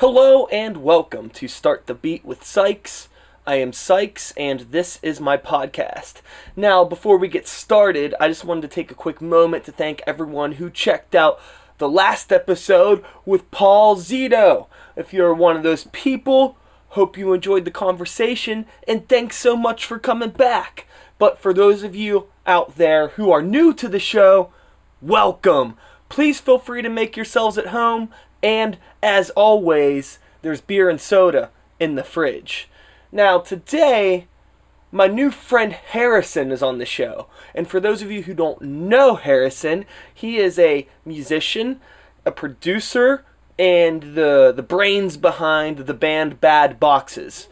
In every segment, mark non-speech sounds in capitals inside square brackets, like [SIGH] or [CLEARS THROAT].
Hello and welcome to Start the Beat with Sykes. I am Sykes and this is my podcast. Now, before we get started, I just wanted to take a quick moment to thank everyone who checked out the last episode with Paul Zito. If you're one of those people, hope you enjoyed the conversation and thanks so much for coming back. But for those of you out there who are new to the show, welcome. Please feel free to make yourselves at home and as always, there's beer and soda in the fridge. Now, today, my new friend Harrison is on the show. And for those of you who don't know Harrison, he is a musician, a producer, and the, the brains behind the band Bad Boxes,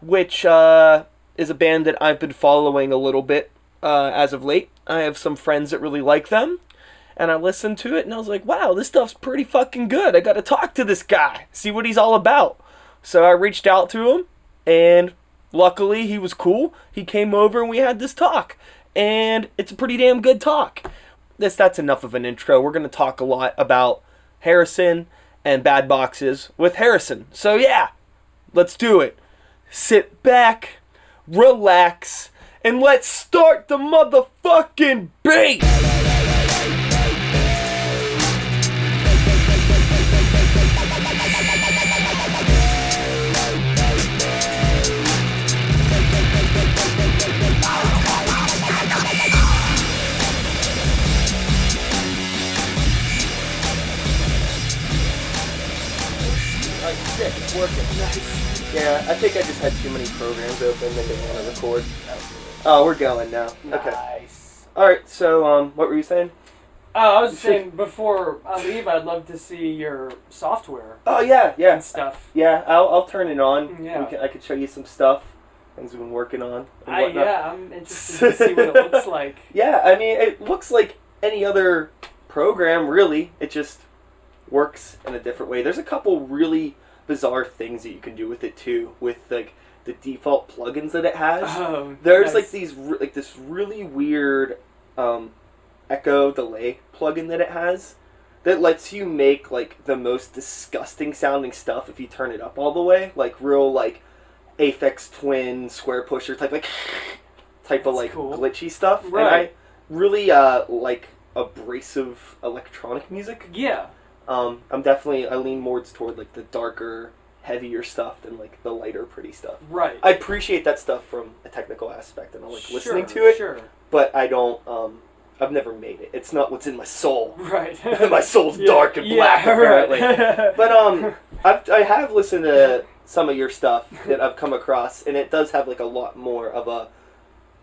which uh, is a band that I've been following a little bit uh, as of late. I have some friends that really like them and I listened to it and I was like, wow, this stuff's pretty fucking good. I got to talk to this guy, see what he's all about. So I reached out to him and luckily he was cool. He came over and we had this talk. And it's a pretty damn good talk. This that's enough of an intro. We're going to talk a lot about Harrison and bad boxes with Harrison. So yeah, let's do it. Sit back, relax, and let's start the motherfucking beat. Sick. It's working. Nice. Yeah, I think I just had too many programs open and didn't want to record. Oh, we're going now. Okay. Nice. All right. So, um, what were you saying? Oh, I was saying before I leave, I'd love to see your software Oh yeah, yeah, and stuff. yeah. I'll, I'll turn it on. Yeah. We can, I could show you some stuff, things we've been working on. I, yeah, I'm interested to see what it looks [LAUGHS] like. Yeah, I mean, it looks like any other program, really. It just works in a different way. There's a couple really bizarre things that you can do with it too, with like the default plugins that it has. [LAUGHS] Oh, There's like these re- like this really weird um, echo delay plugin that it has that lets you make like the most disgusting sounding stuff if you turn it up all the way, like real like Aphex Twin Squarepusher type like [LAUGHS] type of like cool. glitchy stuff. And I really uh, like abrasive electronic music. Yeah. Um, I'm definitely I lean more toward like the darker, heavier stuff than like the lighter, pretty stuff. Right. I appreciate that stuff from a technical aspect, and I like listening to it. Sure. But I don't. Um, I've never made it. It's not what's in my soul. [LAUGHS] Right. [LAUGHS] my soul's Yeah, dark and yeah, black, [LAUGHS] apparently. right. But um, I've, I have listened to some of your stuff that I've come across, and it does have like a lot more of a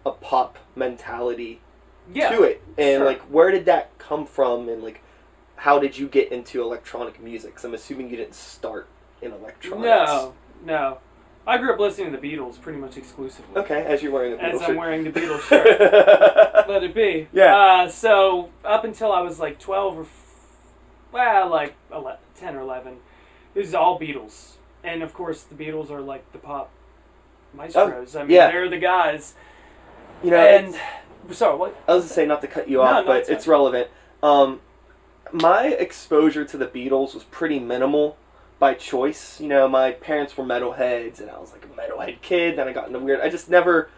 a pop mentality yeah. to it. And sure. like, where did that come from? And like, how did you get into electronic music? 'Cause I'm assuming you didn't start in electronics. No, no. I grew up listening to the Beatles pretty much exclusively. Okay, as you're wearing a Beatles As I'm wearing the Beatles [LAUGHS] shirt. Let it be. Yeah. Uh, so up until I was like 12 or, f- well, like 11, 10 or 11, it was all Beatles. And of course, the Beatles are like the pop maestros. I mean, Oh, yeah. they're the guys. you know, and sorry, what? I was gonna say not to cut you No, off, no, but it's it's, relevant. Um, my exposure to the Beatles was pretty minimal by choice. You know, my parents were metalheads, and I was like a metalhead kid. Then I got into weird. I just never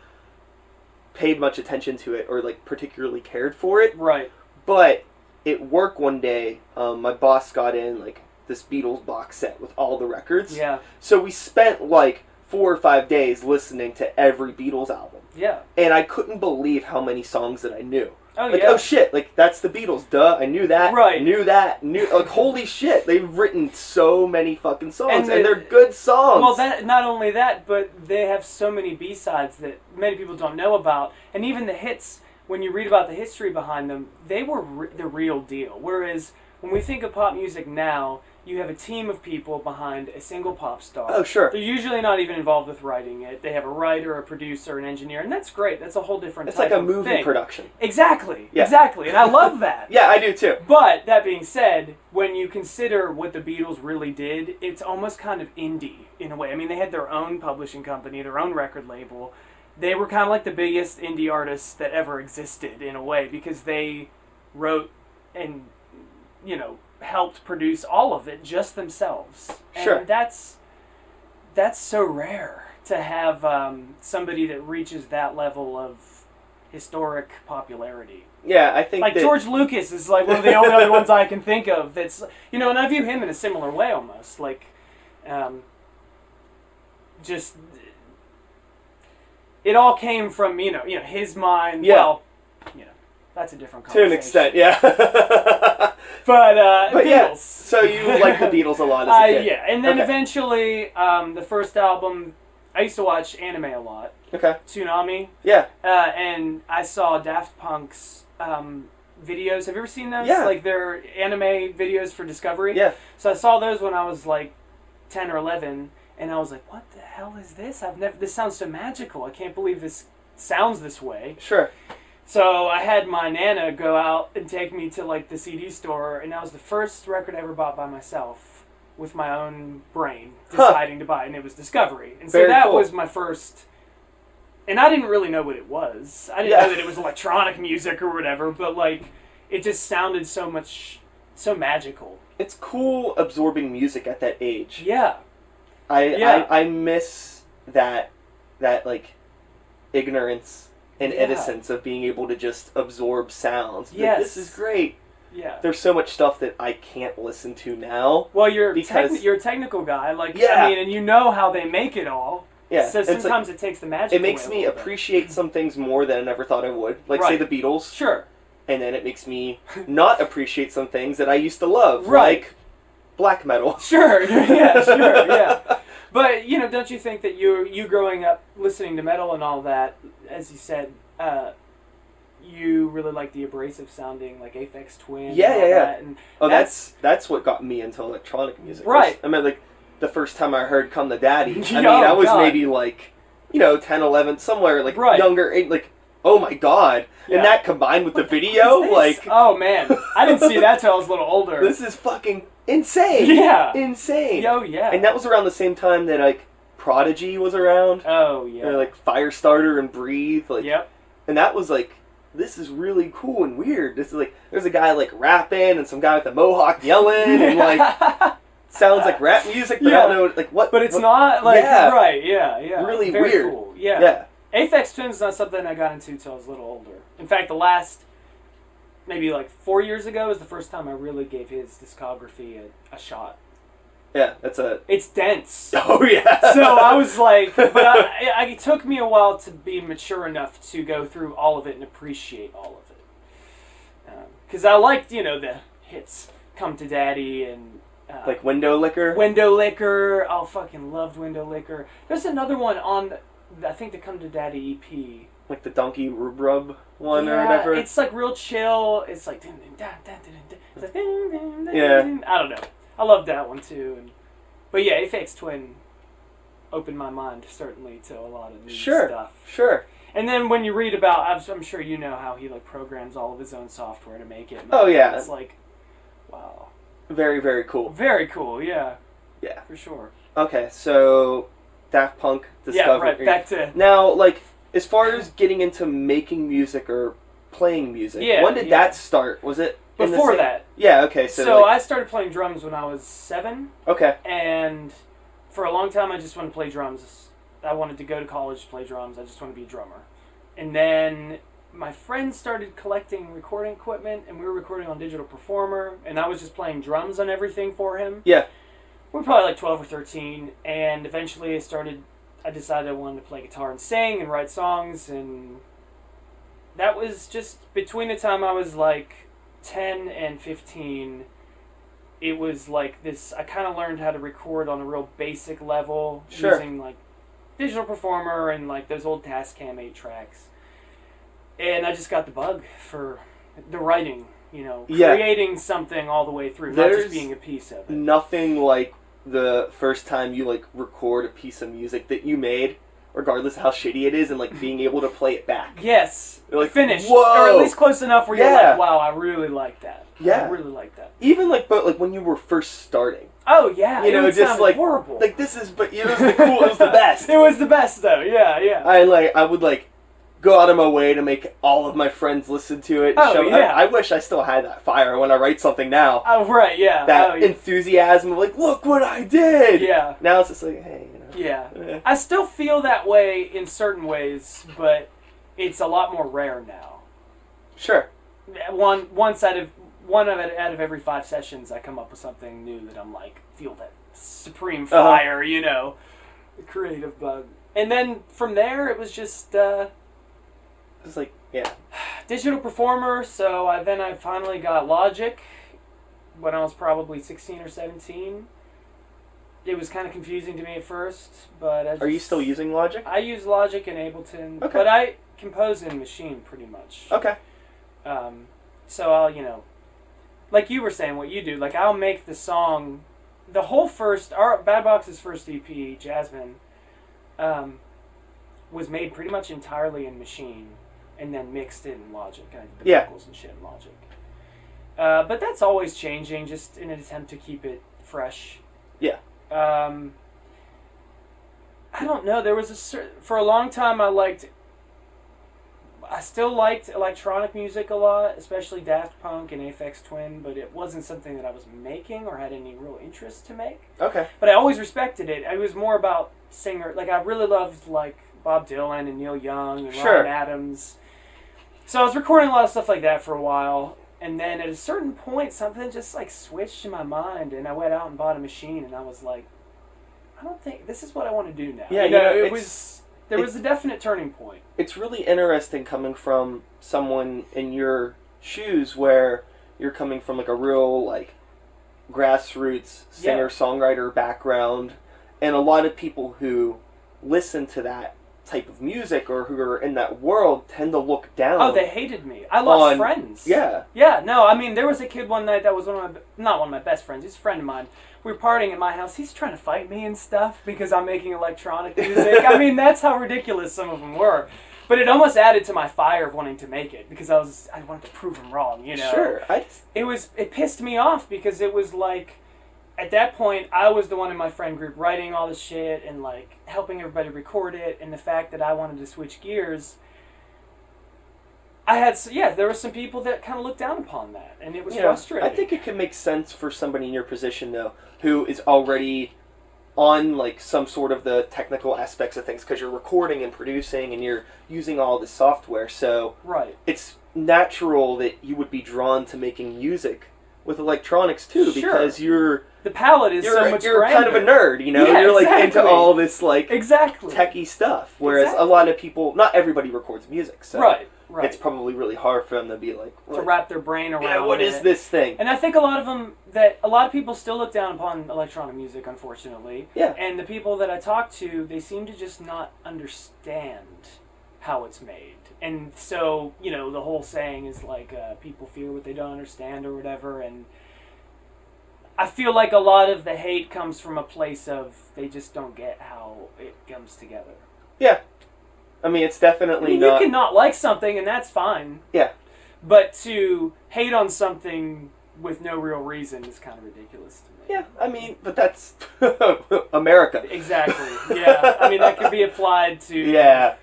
paid much attention to it or like particularly cared for it. Right. But at work one day, um, my boss got in like this Beatles box set with all the records. Yeah. So we spent like four or five days listening to every Beatles album, Yeah. and I couldn't believe how many songs that I knew. Oh, Like, yeah. oh shit, like that's the Beatles, duh. I knew that. Right. Knew that. Knew like [LAUGHS] holy shit, they've written so many fucking songs and, And they're good songs. Well, that not only that, but they have so many B sides that many people don't know about, and even the hits. When you read about the history behind them, they were re- the real deal. Whereas when we think of pop music now, you have a team of people behind a single pop star. Oh, sure. They're usually not even involved with writing it. They have a writer, a producer, an engineer, and that's great. That's a whole different. It's like a movie thing. production. Exactly. Yeah. Exactly, and I love that. [LAUGHS] Yeah, I do too. But that being said, when you consider what the Beatles really did, it's almost kind of indie in a way. I mean, they had their own publishing company, their own record label. They were kind of like the biggest indie artists that ever existed in a way because they wrote and you know helped produce all of it just themselves. And Sure. that's that's so rare to have um, somebody that reaches that level of historic popularity. Yeah, I think Like that, George Lucas is like one of the only other ones I can think of that's you know, and I view him in a similar way almost. Like um, just it all came from, you know, you know, his mind. Yeah. Well, you know, that's a different to an extent, yeah. [LAUGHS] But uh but yeah, Beatles. so you like the Beatles a lot as a Uh, kid. yeah, and then Okay. eventually, um, the first album, I used to watch anime a lot, Okay. Toonami, Yeah. uh, and I saw Daft Punk's um, videos. Have you ever seen those? Yeah. Like their anime videos for Discovery. Yeah. So I saw those when I was like ten or eleven, and I was like, "What the hell is this? I've never. This sounds so magical. I can't believe this sounds this way." Sure. So I had my nana go out and take me to like the CD store, and that was the first record I ever bought by myself with my own brain Huh. deciding to buy, it, and it was Discovery. And so Very that cool. was my first. And I didn't really know what it was. I didn't Yeah. know that it was electronic music or whatever, but like it just sounded so much, so magical. It's cool absorbing music at that age. Yeah, I, Yeah. I I miss that that like ignorance and Yeah. innocence of being able to just absorb sounds. Yes. this is great. yeah. There's so much stuff that I can't listen to now. Well, you're Because- you're a technical guy, like Yeah. I mean, and you know how they make it all. Yeah. So it's like- sometimes it takes the magic. it makes me little bit. appreciate some things more than I never thought I would. Like say the Beatles, Sure. and then it makes me [LAUGHS] not appreciate some things that I used to love, Right. like black metal. Sure, [LAUGHS] yeah, sure, yeah. [LAUGHS] But you know, don't you think that you you growing up listening to metal and all that, as you said, uh, you really like the abrasive sounding like Aphex Twin. Yeah, and all yeah, yeah. that, And Oh, That's- that's that's what got me into electronic music. Right. I mean, like the first time I heard "Come to Daddy," [LAUGHS] I mean, Oh, I was God. maybe like, you know, 10, 11, somewhere like Right. younger, like, oh my god! Yeah. And that combined with the What the video, hell is this? like, oh man, I didn't see that till I was a little older. [LAUGHS] this is fucking insane. [LAUGHS] yeah. insane. Yo, yeah. And that was around the same time that like Prodigy was around, oh yeah. and, like Firestarter and Breathe, like, yep. and that was like. This is really cool and weird. This is like there's a guy like rapping and some guy with a mohawk yelling and [LAUGHS] like sounds like rap music, but I Yeah. don't know like what. but it's what- not like Yeah. right. Yeah, yeah. Really Very weird. Cool. Yeah. Yeah, Aphex Twin is not something I got into until I was a little older. In fact, the last maybe like four years ago was the first time I really gave his discography a, a shot. yeah, that's a. It's dense. [LAUGHS] Oh yeah. so I was like, but I, I, it took me a while to be mature enough to go through all of it and appreciate all of it. Because I liked, you know, the hits, "Come to Daddy" and uh, like Windowlicker. Window Liquor. Oh, fucking loved Windowlicker. There's another one on, I think the Come to Daddy EP. Like the Donkey Rhubarb one or Yeah, whatever. It's like real chill. It's like dun, dun, dun, dun. It's like dun, dun, dun, Yeah. dun. I don't know. I love that one too. And, but yeah, Aphex Twin opened my mind certainly to a lot of new Sure. stuff. Sure. And then when you read about, I'm, I'm sure you know how he like programs all of his own software to make it. Oh, yeah. it's like, wow, Very very cool. very cool. Yeah, Yeah. for sure. Okay, so Daft Punk discovered. Yeah, right. Back to Now, like as far as getting into making music or playing music, Yeah, when did yeah. that start? Was it in the before same- that. Yeah. Okay. So. So, like- I started playing drums when I was seven. okay. and for a long time I just wanted to play drums. I wanted to go to college to play drums. I just wanted to be a drummer. And then my friends started collecting recording equipment, and we were recording on Digital Performer, and I was just playing drums on everything for him. Yeah. We were probably like 12 or 13, and eventually I started, I decided I wanted to play guitar and sing and write songs, and that was just between the time I was like 10 and 15 it was like this i kind of learned how to record on a real basic level Sure. using like digital performer and like those old tascam 8 tracks and i just got the bug for the writing you know Yeah. creating something all the way through not just being a piece of it Nothing like the first time you like record a piece of music that you made, regardless of how shitty it is, and like being able to play it back. yes. You're like, finished. "Whoa." or at least close enough where you're like wow i really like that. Yeah. i really like that. Even like, but like when you were first starting, oh yeah. You it know, just like- horrible. like this is, but it was the cool, it was the [LAUGHS] best. it was the best though. Yeah yeah. I like, I would like go out of my way to make all of my friends listen to it. Oh, show- I- yeah. I, wish I still had that fire when I write something now. Oh right, yeah. that oh, yeah. enthusiasm of like, look what I did. yeah. Now it's just like, hey, you know. Yeah. eh. I still feel that way in certain ways, but it's a lot more rare now. Sure. One once out of one of it out of every five sessions, I come up with something new that I'm like feel that supreme Uh-huh. fire, you know, the creative bug. And then from there, it was just uh, It's like, yeah. digital performer. So I then I finally got Logic when I was probably 16 or 17. It was kind of confusing to me at first, but I Are you still using Logic? I use Logic and Ableton, Okay. but I compose in Maschine pretty much. Okay. Um, so I'll, you know, like you were saying, what you do, like I'll make the song, the whole first, our Bad Boxes' first EP, Jasmine, um, was made pretty much entirely in Maschine, and then mixed in Logic. I did the Yeah. vocals and shit in Logic. Uh, but that's always changing, just in an attempt to keep it fresh. Yeah. Um, I don't know. There was a cer- for a long time I liked. I still liked electronic music a lot, especially Daft Punk and Aphex Twin, but it wasn't something that I was making or had any real interest to make. Okay. But I always respected it. It was more about singer. Like I really loved like Bob Dylan and Neil Young and Sure. Ryan Adams. So I was recording a lot of stuff like that for a while, and then at a certain point, something just like switched in my mind, and I went out and bought a machine, and I was like, I don't think this is what I want to do now. Yeah, you know, it was there was a definite turning point. It's really interesting coming from someone in your shoes where you're coming from like a real like grassroots singer songwriter background and a lot of people who listen to that type of music or who are in that world tend to look down Oh, they hated me. I lost On- friends. yeah Yeah, no, I mean, there was a kid one night that was one of my, not one of my best friends, he's a friend of mine. We are partying at my house. He's trying to fight me and stuff because I'm making electronic [LAUGHS] music. I mean, that's how ridiculous some of them were. But it almost added to my fire of wanting to make it because I was, I wanted to prove him wrong, you know? sure i just It was, it pissed me off because it was like, at that point, I was the one in my friend group writing all the shit and like helping everybody record it. And the fact that I wanted to switch gears, I had, yeah, there were some people that kind of looked down upon that, and it was know, frustrating. i think it can make sense for somebody in your position though who is already on like some sort of the technical aspects of things because you're recording and producing and you're using all this software so right. it's natural that you would be drawn to making music with electronics too Sure. because you're The palette is you're, so much you're kind of a nerd you know Yeah, you're like exactly. into all this like Exactly. techie stuff whereas Exactly. a lot of people not everybody records music so right. Right. it's probably really hard for them to be like to wrap their brain around. yeah, what is it. this thing And I think a lot of them that a lot of people still look down upon electronic music, unfortunately. Yeah. And the people that I talk to, they seem to just not understand how it's made. And so, you know, the whole saying is like uh, people fear what they don't understand or whatever. And I feel like a lot of the hate comes from a place of they just don't get how it comes together. Yeah i mean it's definitely I mean, not you can not like something, and that's fine. Yeah. But to hate on something with no real reason is kind of ridiculous to me. yeah i mean but that's [LAUGHS] america Exactly. Yeah. I mean, that could be applied to yeah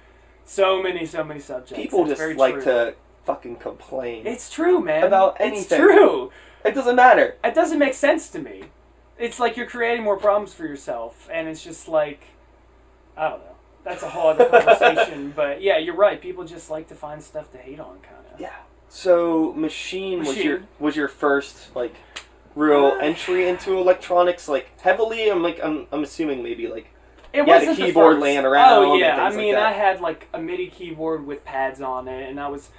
so many, so many subjects. people It's just like true. to fucking complain It's true, man. About anything. It's true. it doesn't matter It doesn't make sense to me. It's like you're creating more problems for yourself, and it's just like, I don't know. That's a whole other [LAUGHS] conversation. but yeah, you're right. People just like to find stuff to hate on, kind of. Yeah. So machine, was your was your first like real [SIGHS] entry into electronics like heavily? I'm like I'm I'm assuming maybe like It Yeah, the wasn't keyboard first. laying around Oh yeah, I like mean, that. I had like a MIDI keyboard with pads on it, and I was,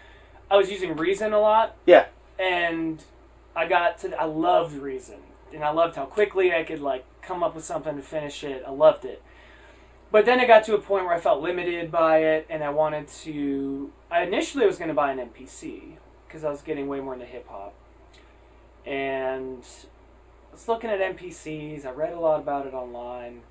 I was using Reason a lot. Yeah. And I got to, I loved Reason, and I loved how quickly I could like come up with something to finish it. I loved it. But then it got to a point where I felt limited by it, and I wanted to. I initially was going to buy an MPC because I was getting way more into hip hop, and I was looking at MPCs. I read a lot about it online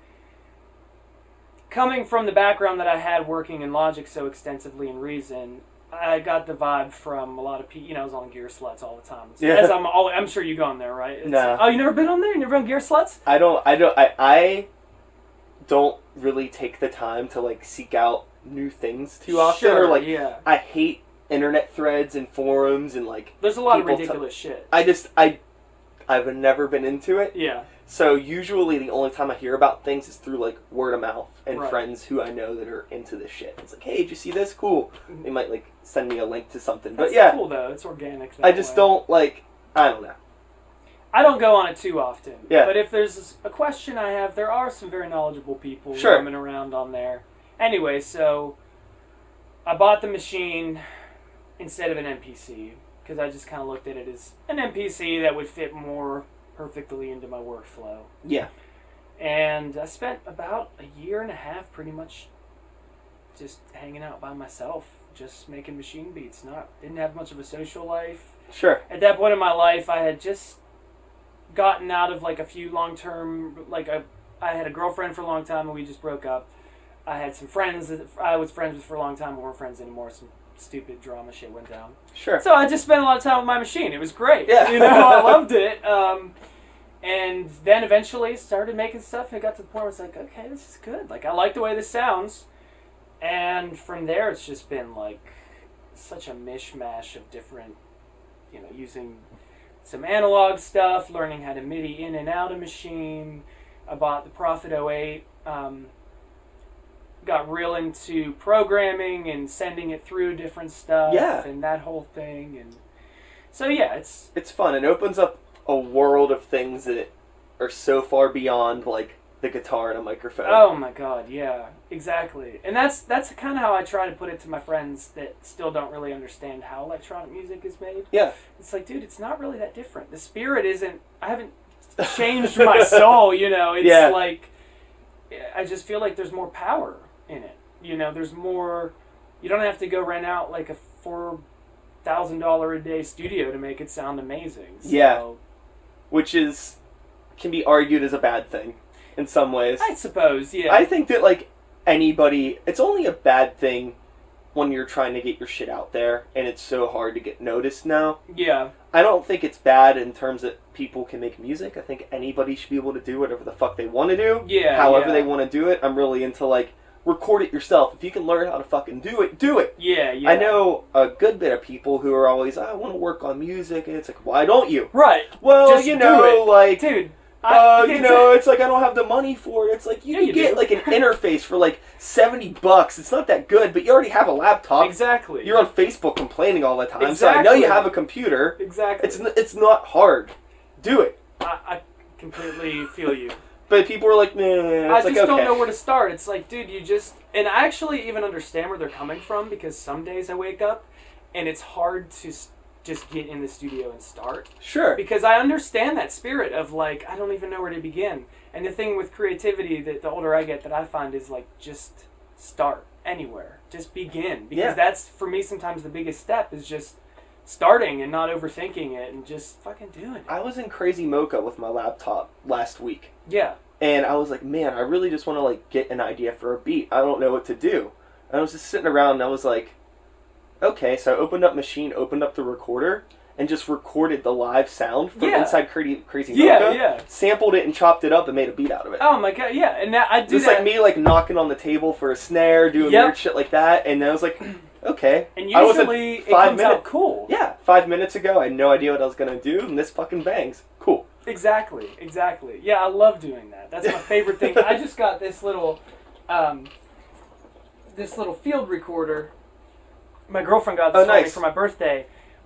coming from the background that I had working in Logic so extensively in Reason, I got the vibe from a lot of people. You know, I was on Gearslutz all the time. Yeah. As I'm, always, I'm sure you've gone there, right? It's- No. Oh, you never been on there? You never been on Gearslutz? I don't I don't I I don't really take the time to like seek out new things too often, Sure, or like yeah. I hate internet threads and forums and like There's a lot of people t- ridiculous shit. I just I I've never been into it. Yeah. So usually the only time I hear about things is through like word of mouth and Right. friends who I know that are into this shit. It's like, hey, did you see this? Cool. Mm-hmm. They might like send me a link to something. That's but yeah, cool though. It's organic. I just way. don't like. I don't know. I don't go on it too often. Yeah. But if there's a question I have, there are some very knowledgeable people Sure. roaming around on there. Anyway, so I bought the machine instead of an MPC because I just kind of looked at it as an MPC that would fit more perfectly into my workflow. Yeah. And I spent about a year and a half pretty much just hanging out by myself, just making machine beats. Not didn't have much of a social life Sure. at that point in my life, I had just gotten out of like a few long term, like I, I had a girlfriend for a long time and we just broke up. I had some friends that I was friends with for a long time, we weren't friends anymore. Some stupid drama shit went down. Sure. So I just spent a lot of time with my machine. It was great. Yeah. You know, I [LAUGHS] loved it. Um, and then eventually started making stuff and it got to the point where it's like, okay, this is good. Like I like the way this sounds. And from there it's just been like such a mishmash of different you know, using some analog stuff, learning how to MIDI in and out a machine. I bought the Prophet 08. Um, got real into programming and sending it through different stuff Yeah. and that whole thing and so yeah it's It's fun. It opens up a world of things that are so far beyond like the guitar and a microphone. oh my god yeah exactly and that's that's kind of how i try to put it to my friends that still don't really understand how electronic music is made Yeah. it's like dude it's not really that different the spirit isn't i haven't changed my [LAUGHS] soul you know it's Yeah. like i just feel like there's more power in it you know there's more you don't have to go rent out like a four thousand dollar a day studio to make it sound amazing so, Yeah. Which is can be argued as a bad thing in some ways. i suppose yeah I think that like anybody, it's only a bad thing when you're trying to get your shit out there and it's so hard to get noticed now. yeah I don't think it's bad in terms that people can make music. I think anybody should be able to do whatever the fuck they want to do. yeah however yeah. they want to do it. I'm really into like record it yourself. If you can learn how to fucking do it, do it. yeah yeah I know a good bit of people who are always, I want to work on music, and it's like, why don't you? right Well, Just you know, like, dude uh, you know, it's like I don't have the money for it. It's like you Yeah, can you get do. like an [LAUGHS] interface for like seventy bucks. It's not that good, but you already have a laptop. exactly You're on Facebook complaining all the time, so I know you have a computer. exactly It's n- it's not hard. Do it. I, I completely feel you But people are like, nah. It's I like, just okay. don't know where to start. It's like, dude, you just and I actually even understand where they're coming from because some days I wake up and it's hard to just get in the studio and start Sure. because I understand that spirit of like I don't even know where to begin. And the thing with creativity that the older I get that I find is like just start anywhere. Just begin because Yeah. that's for me sometimes the biggest step is just starting and not overthinking it and just fucking doing it. I was in crazy mocha with my laptop last week. Yeah. And I was like, man, I really just want to like get an idea for a beat. I don't know what to do. And I was just sitting around and I was like, okay. So I opened up Maschine, opened up the recorder, and just recorded the live sound from Yeah. inside Crazy Crazy Yeah, Mocha. yeah. Sampled it and chopped it up and made a beat out of it. Oh my god, yeah. And that I do just that like me like knocking on the table for a snare, doing Yep. weird shit like that. And then I was like, okay. And I was at usually it five comes minutes. out cool. Yeah, five minutes ago, I had no idea what I was gonna do, and this fucking bangs. Cool. Exactly, exactly. Yeah, I love doing that. That's my favorite thing. I just got this little, um, this little field recorder. My girlfriend got this Oh, for me nice. for my birthday,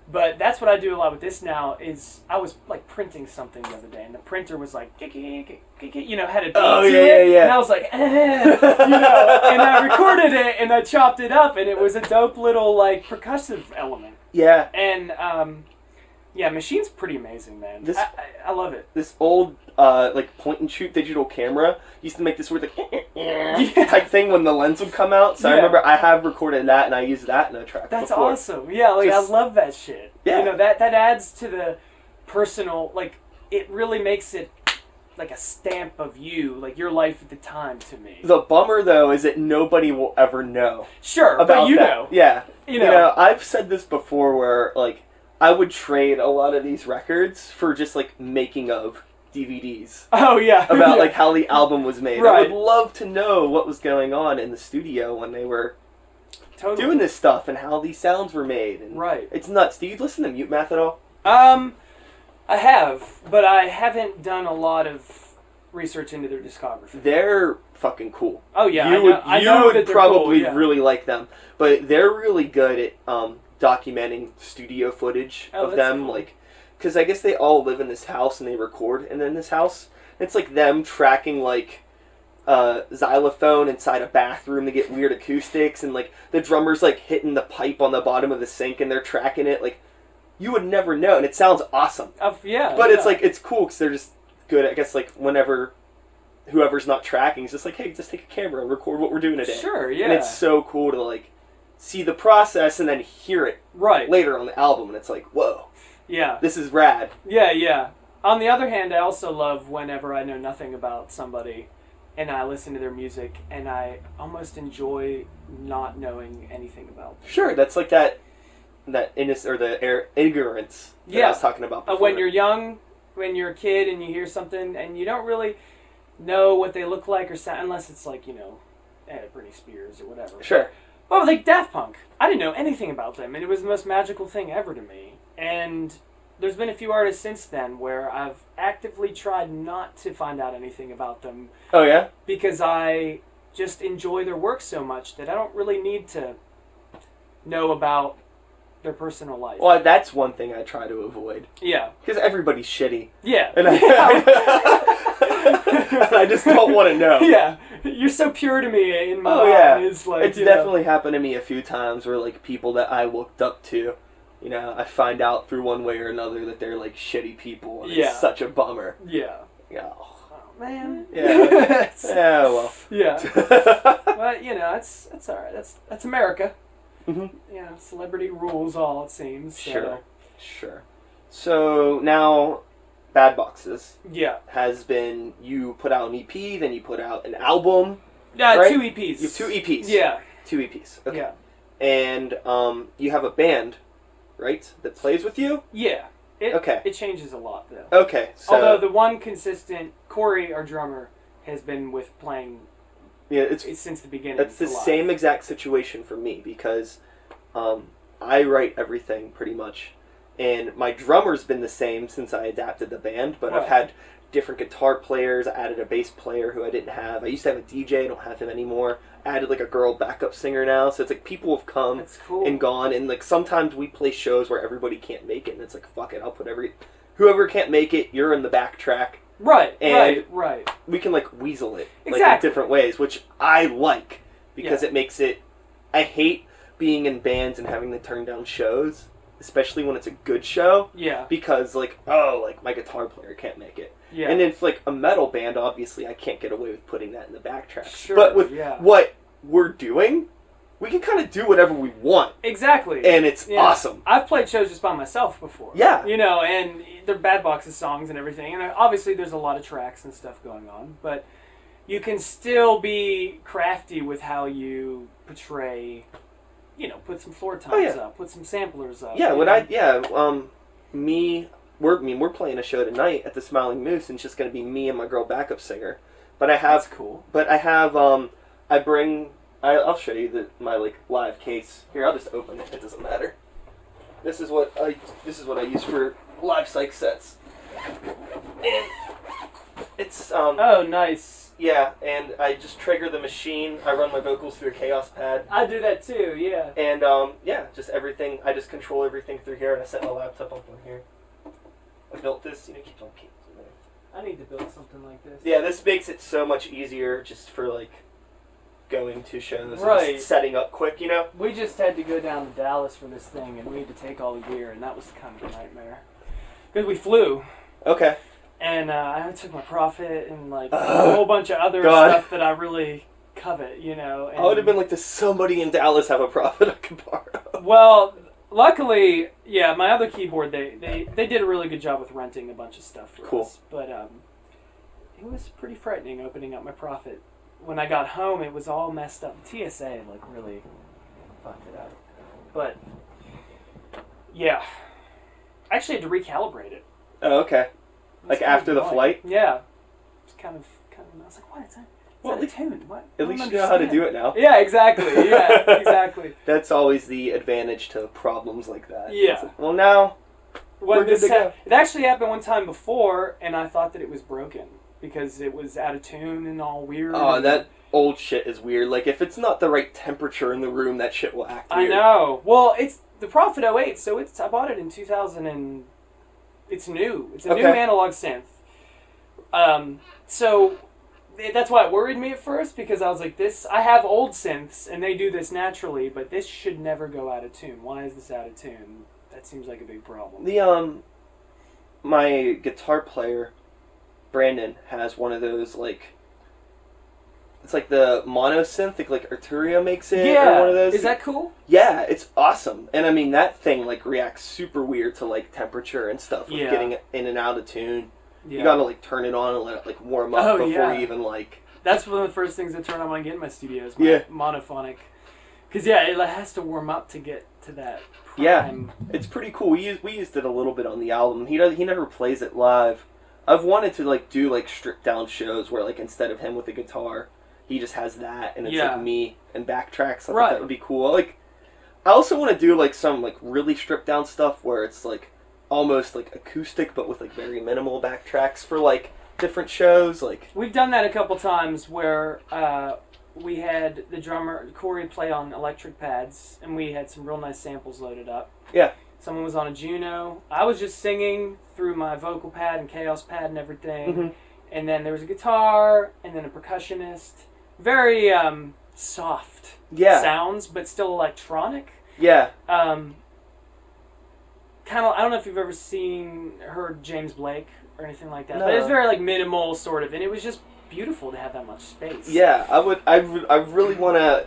but that's what I do a lot with this now. Is I was like printing something the other day, and the printer was like, you know, had a beat Oh, to yeah, it, yeah, yeah. and I was like, eh, you know, and I recorded it and I chopped it up, and it was a dope little like percussive element. Yeah. And um, yeah, Maschine's pretty amazing, man. This- I, I, I love it. this old uh, like point and shoot digital camera used to make this weird like [LAUGHS] type thing when the lens would come out. So I remember I have recorded that and I used that in a track. That's before. awesome. Yeah, like Just- I love that shit. Yeah. You know that that adds to the personal. Like it really makes it like a stamp of you, like your life at the time to me. The bummer though is that nobody will ever know Sure, about but you that. know, Yeah. you know. you know, I've said this before where like I would trade a lot of these records for just like making of DVDs. Oh yeah, [LAUGHS] about Yeah. like how the album was made. I would love to know what was going on in the studio when they were totally. doing this stuff and how these sounds were made. And Right. It's nuts. Do you listen to Mute Math at all? Um, I have, but I haven't done a lot of research into their discography. They're fucking cool. Oh yeah, you I know, would I you know would probably cool, yeah. really like them, but they're really good at um, documenting studio footage Oh, of them, cool. like because I guess they all live in this house and they record and in this house. It's like them tracking like uh, xylophone inside a bathroom to get weird acoustics, and like the drummer's like hitting the pipe on the bottom of the sink and they're tracking it. Like you would never know, and it sounds awesome. Uh, yeah, But it's like it's cool because they're just good. I guess like whenever whoever's not tracking is just like, hey, just take a camera and record what we're doing today. sure, yeah, And it's so cool to like see the process and then hear it right, later on the album, and it's like, whoa, yeah, this is rad. yeah, yeah. On the other hand, I also love whenever I know nothing about somebody, and I listen to their music, and I almost enjoy not knowing anything about them. Sure, that's like that that innocence or the air, ignorance that I was talking about. Uh, Before. when you're young, when you're a kid, and you hear something, and you don't really know what they look like or sound, unless it's like you know, Britney Spears or whatever. sure, Well, like Daft Punk, I didn't know anything about them, and it was the most magical thing ever to me. And there's been a few artists since then where I've actively tried not to find out anything about them oh yeah, because I just enjoy their work so much that I don't really need to know about their personal life. well that's one thing I try to avoid. Yeah, because everybody's shitty, yeah, and I, [LAUGHS] and [LAUGHS] [LAUGHS] I just don't want to know. [LAUGHS] yeah. You're so pure to me in my Oh, mind. yeah. It's like it's you know, definitely happened to me a few times where like people that I looked up to, you know, I find out through one way or another that they're like shitty people, and Yeah. it's such a bummer. yeah. Yeah. Oh, man. Yeah. [LAUGHS] Yeah. Well. yeah. But you know, it's that's all right. That's that's America. Mm-hmm. Know, celebrity rules all it seems. So. Sure. Sure. So now, Bad Boxes Yeah. has been you put out an EP, then you put out an album. Yeah. Right? Two EPs. You have two EPs. Yeah. Two EPs. Okay. Yeah. And um, you have a band, right, that plays with you. Yeah. It, Okay. It changes a lot though. Okay. So Although the one consistent Corey, our drummer, has been with playing yeah, it's since the beginning. That's the same exact situation for me because um, I write everything pretty much, and my drummer's been the same since I adapted the band. But I've had different guitar players. I added a bass player who I didn't have. I used to have a DJ. I don't have him anymore. I added like a girl backup singer now. So it's like people have come cool. and gone, and like sometimes we play shows where everybody can't make it, and it's like fuck it, I'll put every whoever can't make it, you're in the back track. right. and- right. Right. We can like weasel it like in different ways, which I like because Yeah. it makes it. I hate being in bands and having to turn down shows, especially when it's a good show, Yeah. because like oh like my guitar player can't make it, Yeah. and it's like a metal band. Obviously, I can't get away with putting that in the backtrack. Sure, but with yeah. what we're doing, we can kind of do whatever we want, exactly. and it's Yeah. awesome. I've played shows just by myself before. Yeah. You know, and they're bad boxes songs and everything. And uh, obviously there's a lot of tracks and stuff going on, but you can still be crafty with how you portray, you know, put some floor toms Oh, yeah. up, put some samplers up. Yeah, what know? I yeah, um me we're I mean we're playing a show tonight at the Smiling Moose and it's just gonna be me and my girl backup singer. But I have That's cool. but I have um I bring I, I'll show you the my like live case. Here, I'll just open it, it doesn't matter. This is what I this is what I use for live psych sets. And it's um Oh, nice. Yeah, and I just trigger the machine. I run my vocals through a Kaoss Pad. I do that too, yeah. And um, yeah, just everything. I just control everything through here, and I set my laptop up on here. I built this, you know, keep on keep. I need to build something like this. Yeah, this makes it so much easier just for like going to shows, Right. just setting up quick, you know. We just had to go down to Dallas for this thing, and we had to take all the gear, and that was kind of a nightmare. Because we flew, Okay. And uh, I took my Prophet and like a whole bunch of other God. stuff that I really covet, you know. And, I would have been like, does somebody in Dallas have a Prophet I can borrow? Well, luckily, yeah, my other keyboard they, they they did a really good job with renting a bunch of stuff for Cool. us. But um, it was pretty frightening opening up my Prophet. When I got home, it was all messed up. TSA like really fucked it up. But yeah, I actually had to recalibrate it. Oh, okay. Like after the flight? Yeah, it's kind of kind of. I was like, what? It's, Well, Well, tune. What? At least you know how to do it now. Yeah, exactly. [LAUGHS] Yeah, exactly. That's always the advantage to problems like that. Yeah. Like, well, now When good this go. it actually happened one time before, and I thought that it was broken because it was out of tune and all weird. Oh, that old shit is weird. Like if it's not the right temperature in the room, that shit will act Weird. I know. Well, it's the Prophet 08, so it's I bought it in 2000 and it's new. It's a new analog synth. Um, so that's why it worried me at first because I was like, this. I have old synths and they do this naturally, but this should never go out of tune. Why is this out of tune? That seems like a big problem. The um, my guitar player, Brandon, has one of those like. It's like the mono synth, like, like Arturia makes it, yeah, or one of those. is that cool? Yeah, it's awesome, and I mean that thing like reacts super weird to like temperature and stuff. With Yeah. getting it in and out of tune. Yeah. You gotta like turn it on and let it like warm up Oh, before yeah. you even like. That's one of the first things I turn on when I get in my studio is my Yeah. monophonic. Because yeah, it has to warm up to get to that. Prime. Yeah. It's pretty cool. We used we used it a little bit on the album. He does he never plays it live. I've wanted to like do like stripped down shows where like instead of him with a guitar, he just has that and it's Yeah. like me and backtracks. I Right. that would be cool. Like I also want to do like some like really stripped down stuff where it's like almost like acoustic but with like very minimal backtracks for like different shows. Like We've done that a couple times where uh, we had the drummer Corey play on electric pads, and we had some real nice samples loaded up. Yeah. Someone was on a Juno. I was just singing through my vocal pad and Kaoss Pad and everything. Mhm. And then there was a guitar, and then a percussionist. Very um, soft yeah, sounds, but still electronic. yeah, Um, kind of, I don't know if you've ever seen heard James Blake or anything like that, but No. it's very like minimal sort of, and it was just beautiful to have that much space. yeah. I would I would I really want to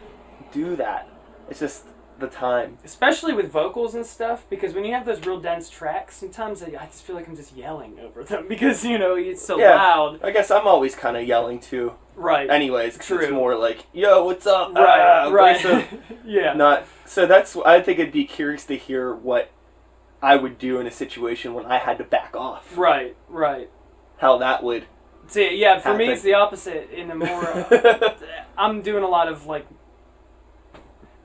do that. It's just the time. especially with vocals and stuff, because when you have those real dense tracks, sometimes I, I just feel like I'm just yelling over them [LAUGHS] because you know it's so Yeah. loud. I guess I'm always kind of yelling too. Right. Anyways, 'cause it's more like, "Yo, what's up?" right. Ah, right. [LAUGHS] yeah. Not so. That's. I think I'd be curious to hear what I would do in a situation when I had to back off. Right. Right. How that would. See, yeah, for me it's the opposite. In a more, uh, [LAUGHS] I'm doing a lot of like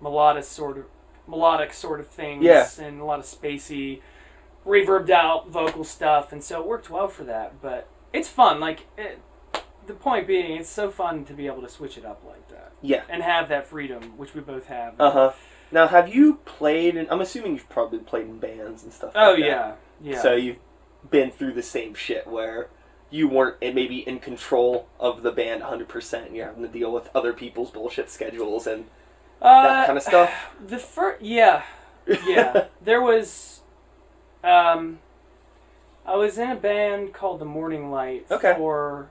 melodic sort of melodic sort of things, Yeah. and a lot of spacey, reverbed out vocal stuff, and so it worked well for that. But it's fun. Like it, the point being, it's so fun to be able to switch it up like that yeah. and have that freedom, which we both have. Uh huh. Now, have you played? In, I'm assuming you've probably played in bands and stuff. oh like that. yeah, yeah. So you've been through the same shit where you weren't eh, maybe in control of the band 100% and you're having to deal with other people's bullshit schedules and uh, that kind of stuff. [SIGHS] The first, yeah, yeah. [LAUGHS] there was, um, I was in a band called the Morning Light Okay. for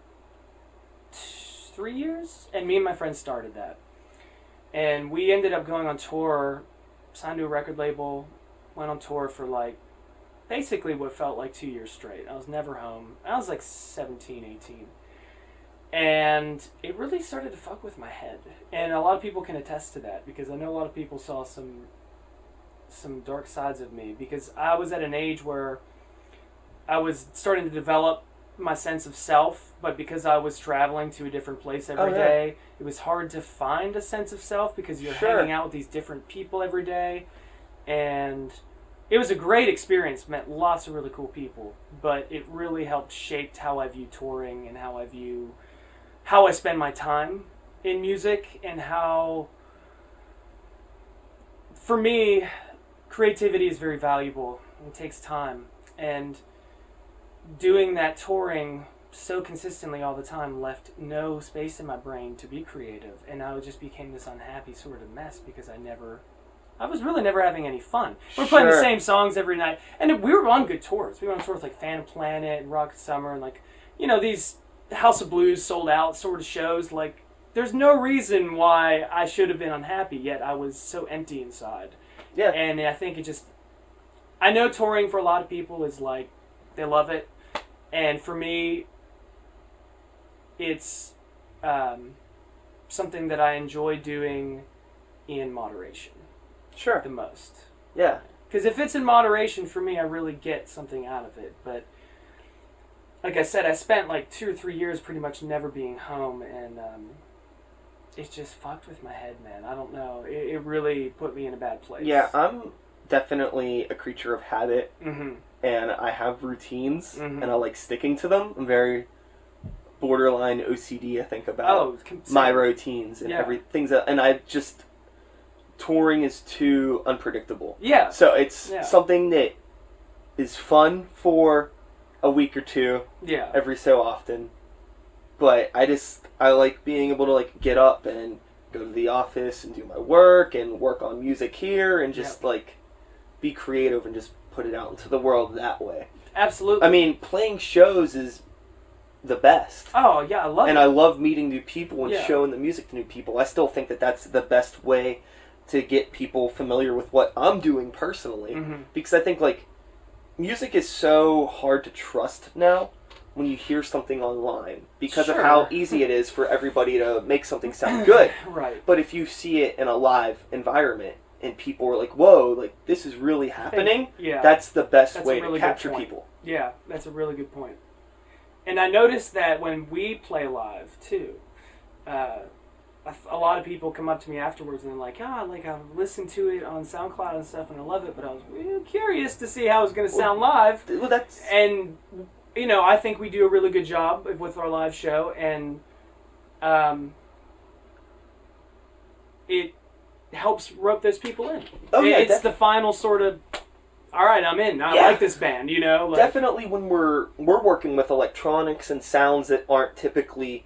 t- three years, and me and my friends started that, and we ended up going on tour, signed to a record label, went on tour for like basically what felt like two years straight. I was never home. I was like 17, 18. And it really started to fuck with my head. And a lot of people can attest to that because I know a lot of people saw some some dark sides of me because I was at an age where I was starting to develop my sense of self, but because I was traveling to a different place oh, every Oh, day, it was hard to find a sense of self because you're Sure. hanging out with these different people every day. And it was a great experience, met lots of really cool people, but it really helped shape how I view touring and how I view how I spend my time in music and how for me creativity is very valuable. It takes time and doing that touring so consistently all the time left no space in my brain to be creative and I just became this unhappy sort of mess because I never I was really never having any fun. We're playing the same songs every night and we were on good tours. We were on tours like Fan Planet and rock Summer and like you know these House of Blues sold out sort of shows like there's no reason why I should have been unhappy yet I was so empty inside. Yeah. And I think it just I know touring for a lot of people is like they love it. And for me it's um, something that I enjoy doing in moderation Sure. the most. Yeah. Because if it's in moderation for me, I really get something out of it. But like I said, I spent like two or three years pretty much never being home, and um, it just fucked with my head, man. I don't know. It, it really put me in a bad place. Yeah, I'm definitely a creature of habit, Mm-hmm. and I have routines, Mhm. and I like sticking to them. I'm very borderline OCD. I think about Oh, my routines and Yeah. every things that, and I just touring is too unpredictable. Yeah. So it's Yeah. something that is fun for a week or two Yeah. every so often. But I just I like being able to like get up and go to the office and do my work and work on music here and just like be creative and just put it out into the world that way. Absolutely. I mean, playing shows is the best. oh yeah, I love And it. I love meeting new people and Yeah. showing the music to new people. I still think that that's the best way to get people familiar with what I'm doing personally Mhm. because I think like music is so hard to trust now when you hear something online because of how easy it is for everybody to make something sound [CLEARS THROAT] good. Right. But if you see it in a live environment and people are like, "Whoa, like this is really happening," Yeah. that's the best That's way really to capture people. Yeah, that's a really good point. And I noticed that when we play live too, uh, a, a lot of people come up to me afterwards and they're like, "Ah, like I've listened to it on SoundCloud and stuff, and I love it, but I was real curious to see how it's going to sound live." Well, that's And you know, I think we do a really good job with our live show, and um, it helps rope those people in. Oh, yeah, it's def- the final sort of. All right, I'm in. I Yeah. like this band. You know, like, definitely when we're we're working with electronics and sounds that aren't typically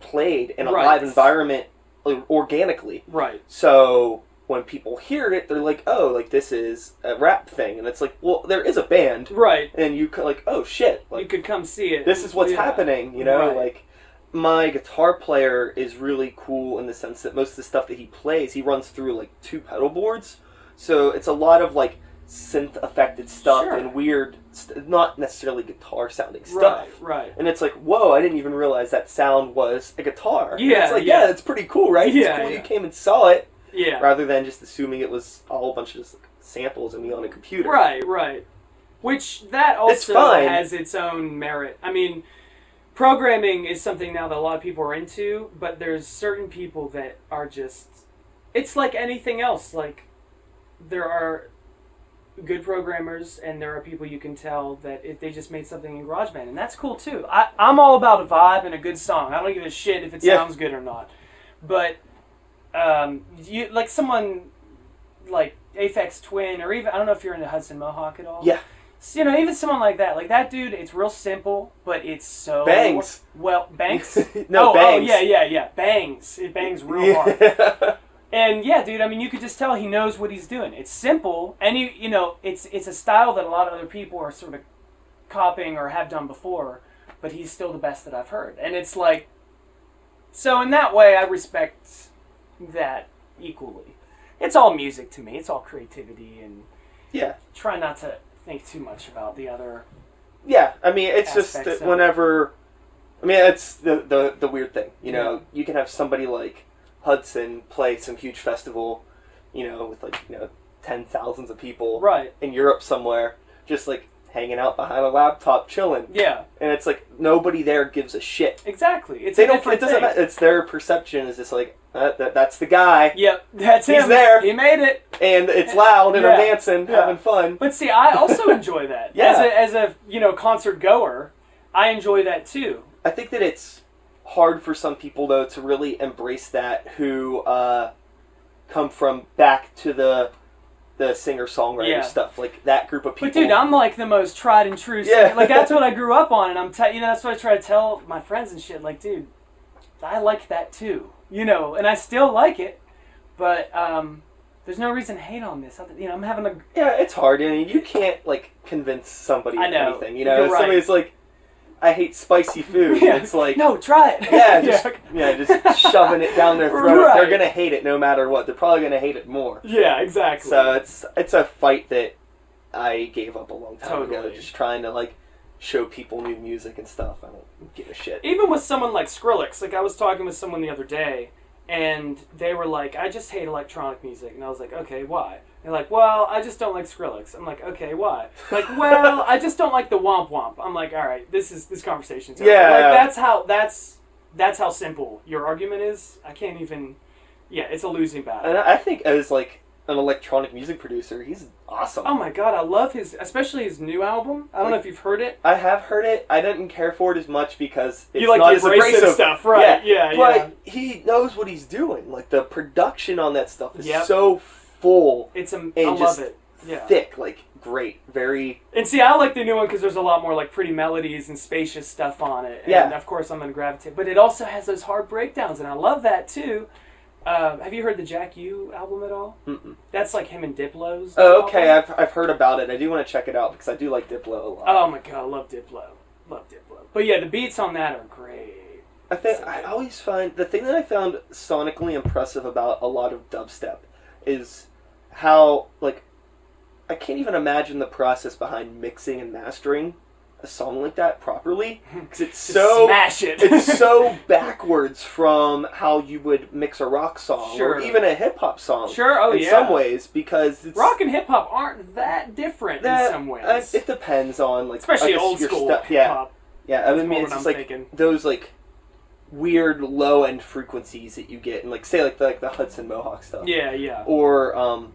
played in a Right. live environment like, organically. right. So when people hear it, they're like, "Oh, like this is a rap thing," and it's like, "Well, there is a band," Right. and you could like, "Oh shit!" you could come see it. this is what's Yeah. happening, you know? Right. Like my guitar player is really cool in the sense that most of the stuff that he plays, he runs through like two pedal boards, so it's a lot of like synth affected stuff Sure. and weird, st- not necessarily guitar sounding stuff. Right. Right. And it's like, whoa, I didn't even realize that sound was a guitar. And Yeah, It's like, yeah. yeah, it's pretty cool, right? Yeah, it's cool yeah. you came and saw it Yeah. rather than just assuming it was all a bunch of just like, samples of me on a computer. Right. Right. Which that also fine. has its own merit. I mean, programming is something now that a lot of people are into, but there's certain people that are just. It's like anything else. Like there are good programmers, and there are people you can tell that if they just made something in GarageBand, and that's cool too. I, I'm all about a vibe and a good song. I don't give a shit if it Yeah. sounds good or not. But um, you like someone like Aphex Twin, or even I don't know if you're into Hudson Mohawke at all. Yeah. You know, even someone like that, like that dude, it's real simple, but it's so Bangs. Well, bangs. [LAUGHS] no, oh, bangs. oh, yeah, yeah, yeah, bangs. It bangs real hard. [LAUGHS] Yeah. And yeah, dude, I mean, you could just tell he knows what he's doing. It's simple, and you, you know, it's it's a style that a lot of other people are sort of copying or have done before, but he's still the best that I've heard. And it's like, so in that way, I respect that equally. It's all music to me. It's all creativity, and yeah. try not to think too much about the other. Yeah, I mean, it's just Aspects that it. whenever. I mean, it's the, the, the weird thing. You know, you can have somebody like Hudson play some huge festival, you know, with like, you know, ten thousands of people Right. in Europe somewhere, just like hanging out behind a laptop chilling. Yeah. And it's like nobody there gives a shit. Exactly. It's They a don't. It doesn't matter. It's their perception is just like uh, that. That's the guy, Yep, that's He's him. there. He made it. and it's loud, and I'm dancing, Yeah. having fun. But see, I also [LAUGHS] enjoy that. Yeah. As a, as a you know concert goer, I enjoy that too. I think that it's hard for some people though to really embrace that who uh, come from back to the the singer songwriter Yeah. stuff, like that group of people. But dude, I'm like the most tried and true. Yeah. Like that's what I grew up on, and I'm te- you know that's what I try to tell my friends and shit. Like, dude, I like that too. You know, and I still like it, but um, there's no reason to hate on this. You know, I'm having a yeah, it's hard. I mean, you can't like convince somebody I know. anything. You know, You're right. somebody's like, "I hate spicy food," Yeah. it's like, no, try it. yeah, [LAUGHS] just yeah, just shoving it down their throat. Right. They're gonna hate it no matter what. They're probably gonna hate it more. yeah, exactly. So it's it's a fight that I gave up a long time ago. Just trying to like show people new music and stuff. I don't give a shit. even with someone like Skrillex, like I was talking with someone the other day, and they were like, "I just hate electronic music," and I was like, "Okay, why?" They're like, "Well, I just don't like Skrillex." I'm like, "Okay, why?" Like, "Well, I just don't like the womp womp." I'm like, "All right, this is this conversation's over." Yeah. like that's how that's That's how simple your argument is. I can't even. Yeah, it's a losing battle. And I think as like an electronic music producer, he's awesome. Oh my god, I love his, especially his new album. I don't know if you've heard it. I have heard it. I didn't care for it as much because it's you like not the as abrasive, abrasive stuff, right? Yeah, yeah. but he knows what he's doing. Like the production on that stuff is Yep. so full, It's a, I And love just it. Yeah. thick, like great, very. And see, I like the new one because there's a lot more like pretty melodies and spacious stuff on it. And Yeah. of course, I'm gonna gravitate. But it also has those hard breakdowns, and I love that too. Uh, have you heard the Jack Ü album at all? Mm-mm. That's like him and Diplo's. Oh, okay. album. I've, I've heard about it. I do want to check it out because I do like Diplo a lot. Oh my god, I love Diplo. Love Diplo. But yeah, the beats on that are great. I think I always find the thing that I found sonically impressive about a lot of dubstep is how like I can't even imagine the process behind mixing and mastering a song like that properly [LAUGHS] because it's so smash it. [LAUGHS] it's so backwards from how you would mix a rock song Sure. or even a hip hop song. Sure, oh in yeah. some ways because it's Rock and hip hop aren't that different that, in some ways. uh, it depends on like Especially old your school hip hop. yeah. I mean, it's just I'm like thinking. those like weird low end frequencies that you get, and like say like the, like the Hudson Mohawke stuff, Yeah, yeah. or um,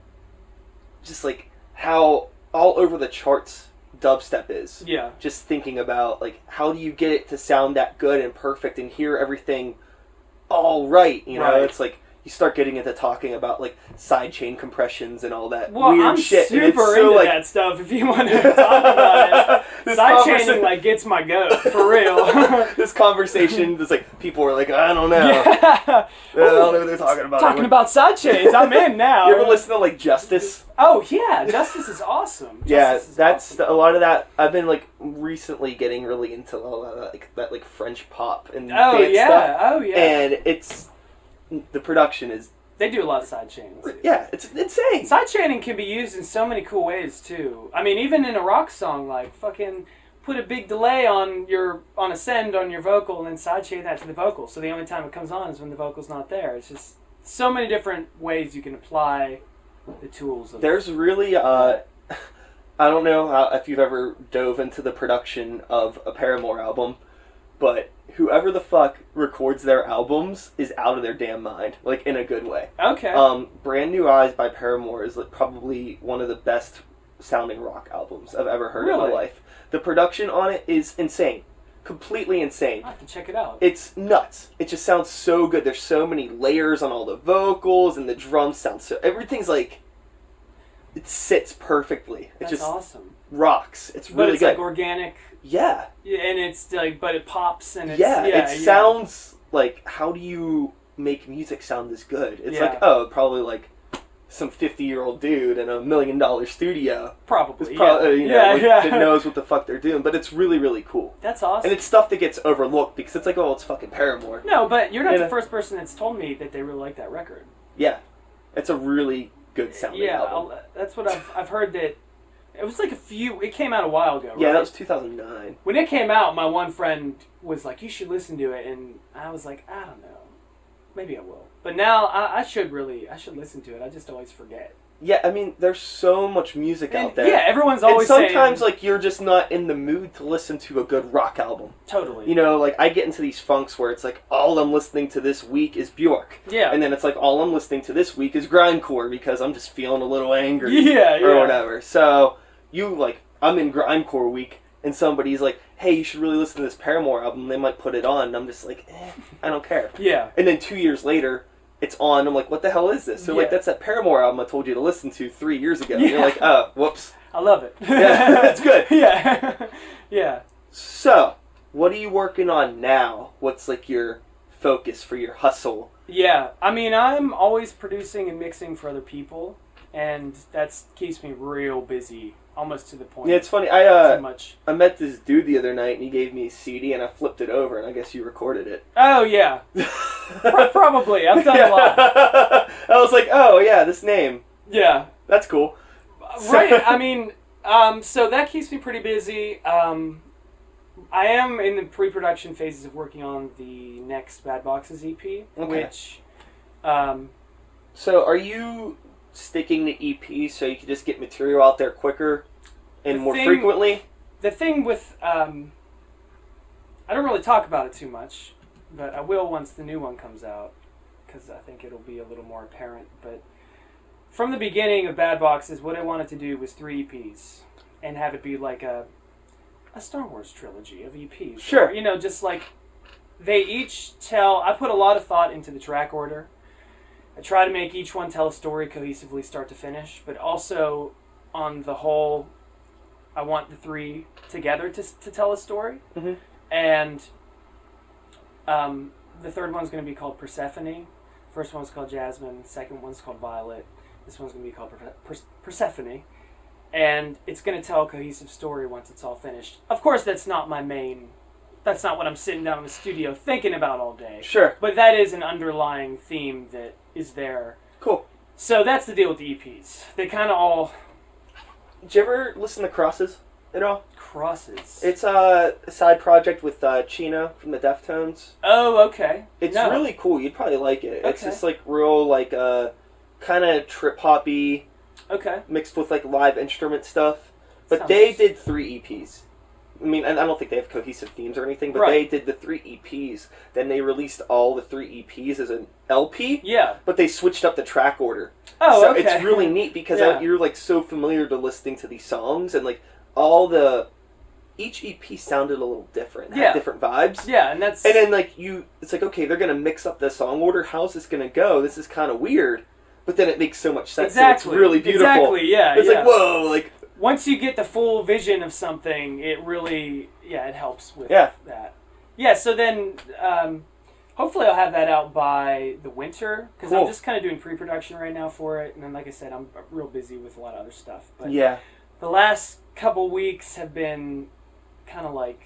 just like how all over the charts dubstep is. Yeah. Just thinking about like how do you get it to sound that good and perfect and hear everything all right? You know, Right. it's like. You start getting into talking about like sidechain compressions and all that Well, weird I'm shit. and it's super so, into like, that stuff. If you want to talk about it, [LAUGHS] This side conversa- like gets my goat for real. [LAUGHS] this conversation is like people are like I don't know. yeah. [LAUGHS] I don't know what they're talking about. Talking about side chains, I'm in now. You ever listen to like Justice? Oh yeah, Justice is awesome. yeah, is that's awesome. the, a lot of that. I've been like recently getting really into a lot of that, like that like French pop and Oh yeah, stuff, oh yeah. and it's the production is they do a lot of side yeah, it's insane. Side chaining can be used in so many cool ways too. I mean, even in a rock song, like fucking put a big delay on your on a send on your vocal and then side chain that to the vocal. So the only time it comes on is when the vocal's not there. It's just so many different ways you can apply the tools. Of, There's really uh, I don't know how, if you've ever dove into the production of a Paramore album, but whoever the fuck records their albums is out of their damn mind, like in a good way. okay. Um, Brand New Eyes by Paramore is like probably one of the best sounding rock albums I've ever heard in Really? my life. The production on it is insane, completely insane. I have to check it out. It's nuts. It just sounds so good. There's so many layers on all the vocals, and the drums sound so. Everything's like. It sits perfectly. It That's just awesome. rocks. It's really But it's good. like organic, yeah, yeah, and it's like, but it pops and it's yeah. yeah, it yeah. sounds like how do you make music sound this good? It's like oh, probably like some fifty-year-old dude in a million-dollar studio probably. pro- yeah. you know, yeah, like, yeah. that knows what the fuck they're doing. But it's really, really cool, That's awesome. and it's stuff that gets overlooked because it's like oh, it's fucking Paramore. no, but you're not You the know? first person that's told me that they really like that record. Yeah, it's a really good sounding yeah, album. I'll- that's what I've, I've heard that it was like a few it came out a while ago right? Yeah, right? that was 2009. when it came out my one friend was like you should listen to it and i was like i don't know maybe i will but now i, I should really i should listen to it i just always forget Yeah, I mean, there's so much music And, out there. yeah everyone's always. and sometimes saying, like you're just not in the mood to listen to a good rock album. totally You know, like I get into these funks where it's like all I'm listening to this week is Bjork, yeah and then it's like all I'm listening to this week is grindcore because I'm just feeling a little angry yeah [LAUGHS] yeah or whatever. So you like I'm in grindcore week, and somebody's like, "Hey, you should really listen to this Paramore album." They might put it on, and I'm just like, eh, "I don't care." [LAUGHS] yeah And then two years later, it's on. I'm like, "What the hell is this?" So Yeah. like, that's that Paramore album I told you to listen to three years ago. Yeah. you're like, "Oh, whoops." i love it [LAUGHS] Yeah, that's good. [LAUGHS] yeah [LAUGHS] yeah So, what are you working on now? What's like your focus for your hustle? Yeah, I mean, I'm always producing and mixing for other people, and that's keeps me real busy, almost to the point. Yeah, it's funny. I uh, much. I met this dude the other night, and he gave me a CD, and I flipped it over, and I guess you recorded it. Oh yeah, [LAUGHS] Pro- probably. I've done a lot. [LAUGHS] I was like, oh yeah, this name. Yeah, That's cool. right. I mean, um, so that keeps me pretty busy. Um, I am in the pre-production phases of working on the next Bad Boxes EP, which, um, So, are you sticking to EP so you can just get material out there quicker and The more thing- frequently? the thing with um, I don't really talk about it too much, but I will once the new one comes out because I think it'll be a little more apparent. But from the beginning of Bad Boxes, what I wanted to do was three EPs and have it be like a a Star Wars trilogy of EPs. Sure. Or, you know, just like they each tell. I put a lot of thought into the track order. I try to make each one tell a story cohesively, start to finish, but also on the whole, I want the three together to, to tell a story. Mhm. And um, the third one's going to be called Persephone. First one's called Jasmine. Second one's called Violet. This one's going to be called Per- Per- Persephone. And it's going to tell a cohesive story once it's all finished. Of course, that's not my main. That's not what I'm sitting down in the studio thinking about all day. Sure. But that is an underlying theme that is there. Cool. So that's the deal with the EPs. They kind of all Did you ever listen to Crosses at all? crosses. It's uh, a side project with uh, Chino from the Deftones. oh, okay. It's No. really cool. You'd probably like it. Okay. It's just like real, like uh, kind of trip hoppy okay. mixed with like live instrument stuff. But Sounds- they did three EPs. I mean, and I don't think they have cohesive themes or anything, but Right. they did the three EPs. Then they released all the three EPs as an LP, Yeah. but they switched up the track order. Oh, so okay. it's really neat because Yeah. I, you're like so familiar to listening to these songs and like all the each EP sounded a little different, had Yeah. different vibes. Yeah, and that's And then like you, it's like okay, they're gonna mix up the song order. How's this gonna go? This is kind of weird, but then it makes so much sense. and exactly it's really beautiful. Exactly. Yeah. It's yeah. like whoa, like Once you get the full vision of something, it really yeah it helps with Yeah. that. Yeah. So then. Um, Hopefully, I'll have that out by the winter because Cool. I'm just kind of doing pre-production right now for it, and then, like I said, I'm real busy with a lot of other stuff. But yeah, the last couple weeks have been kind of like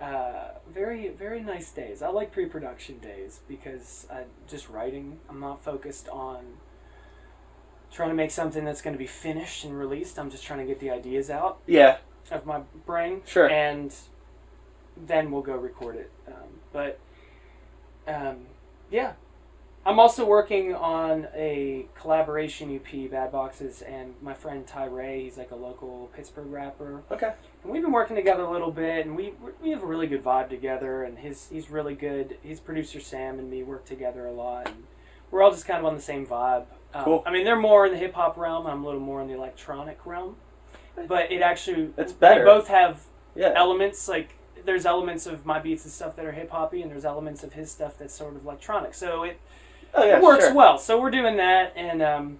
uh, very very nice days. I like pre-production days because I just writing. I'm not focused on trying to make something that's going to be finished and released. I'm just trying to get the ideas out yeah, of my brain. Sure. And then we'll go record it. Um, but um, yeah. I'm also working on a collaboration EP, Bad Boxes, and my friend Ty Ray. He's like a local Pittsburgh rapper, okay, and we've been working together a little bit, and we we have a really good vibe together. And his he's really good. His producer Sam and me work together a lot, and we're all just kind of on the same vibe. Um, Cool. I mean, they're more in the hip hop realm. I'm a little more in the electronic realm, but it actually That's we better. both have yeah, elements like there's elements of my beats and stuff that are hip hoppy, and there's elements of his stuff that's sort of electronic. So it oh yeah, it works sure. well. So we're doing that, and um,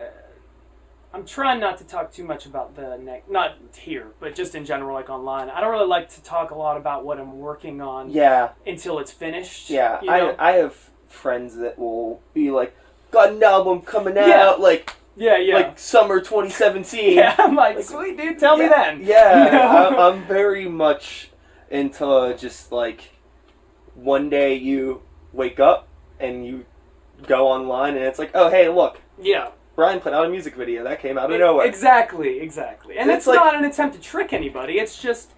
uh, I'm trying not to talk too much about the next, not here, but just in general, like online. I don't really like to talk a lot about what I'm working on Yeah, until it's finished. yeah. you know? I I have friends that will be like, got an album coming out, Yeah. like yeah, yeah, like summer 2017. yeah. [LAUGHS] I'm like, Like, sweet dude, tell me then. Yeah, You know? I'm, I'm very much into just like one day you wake up and you go online and it's like, oh hey, look, yeah. Brian put out a music video that came out of nowhere. Exactly, exactly. And It's it's like- not an attempt to trick anybody. It's just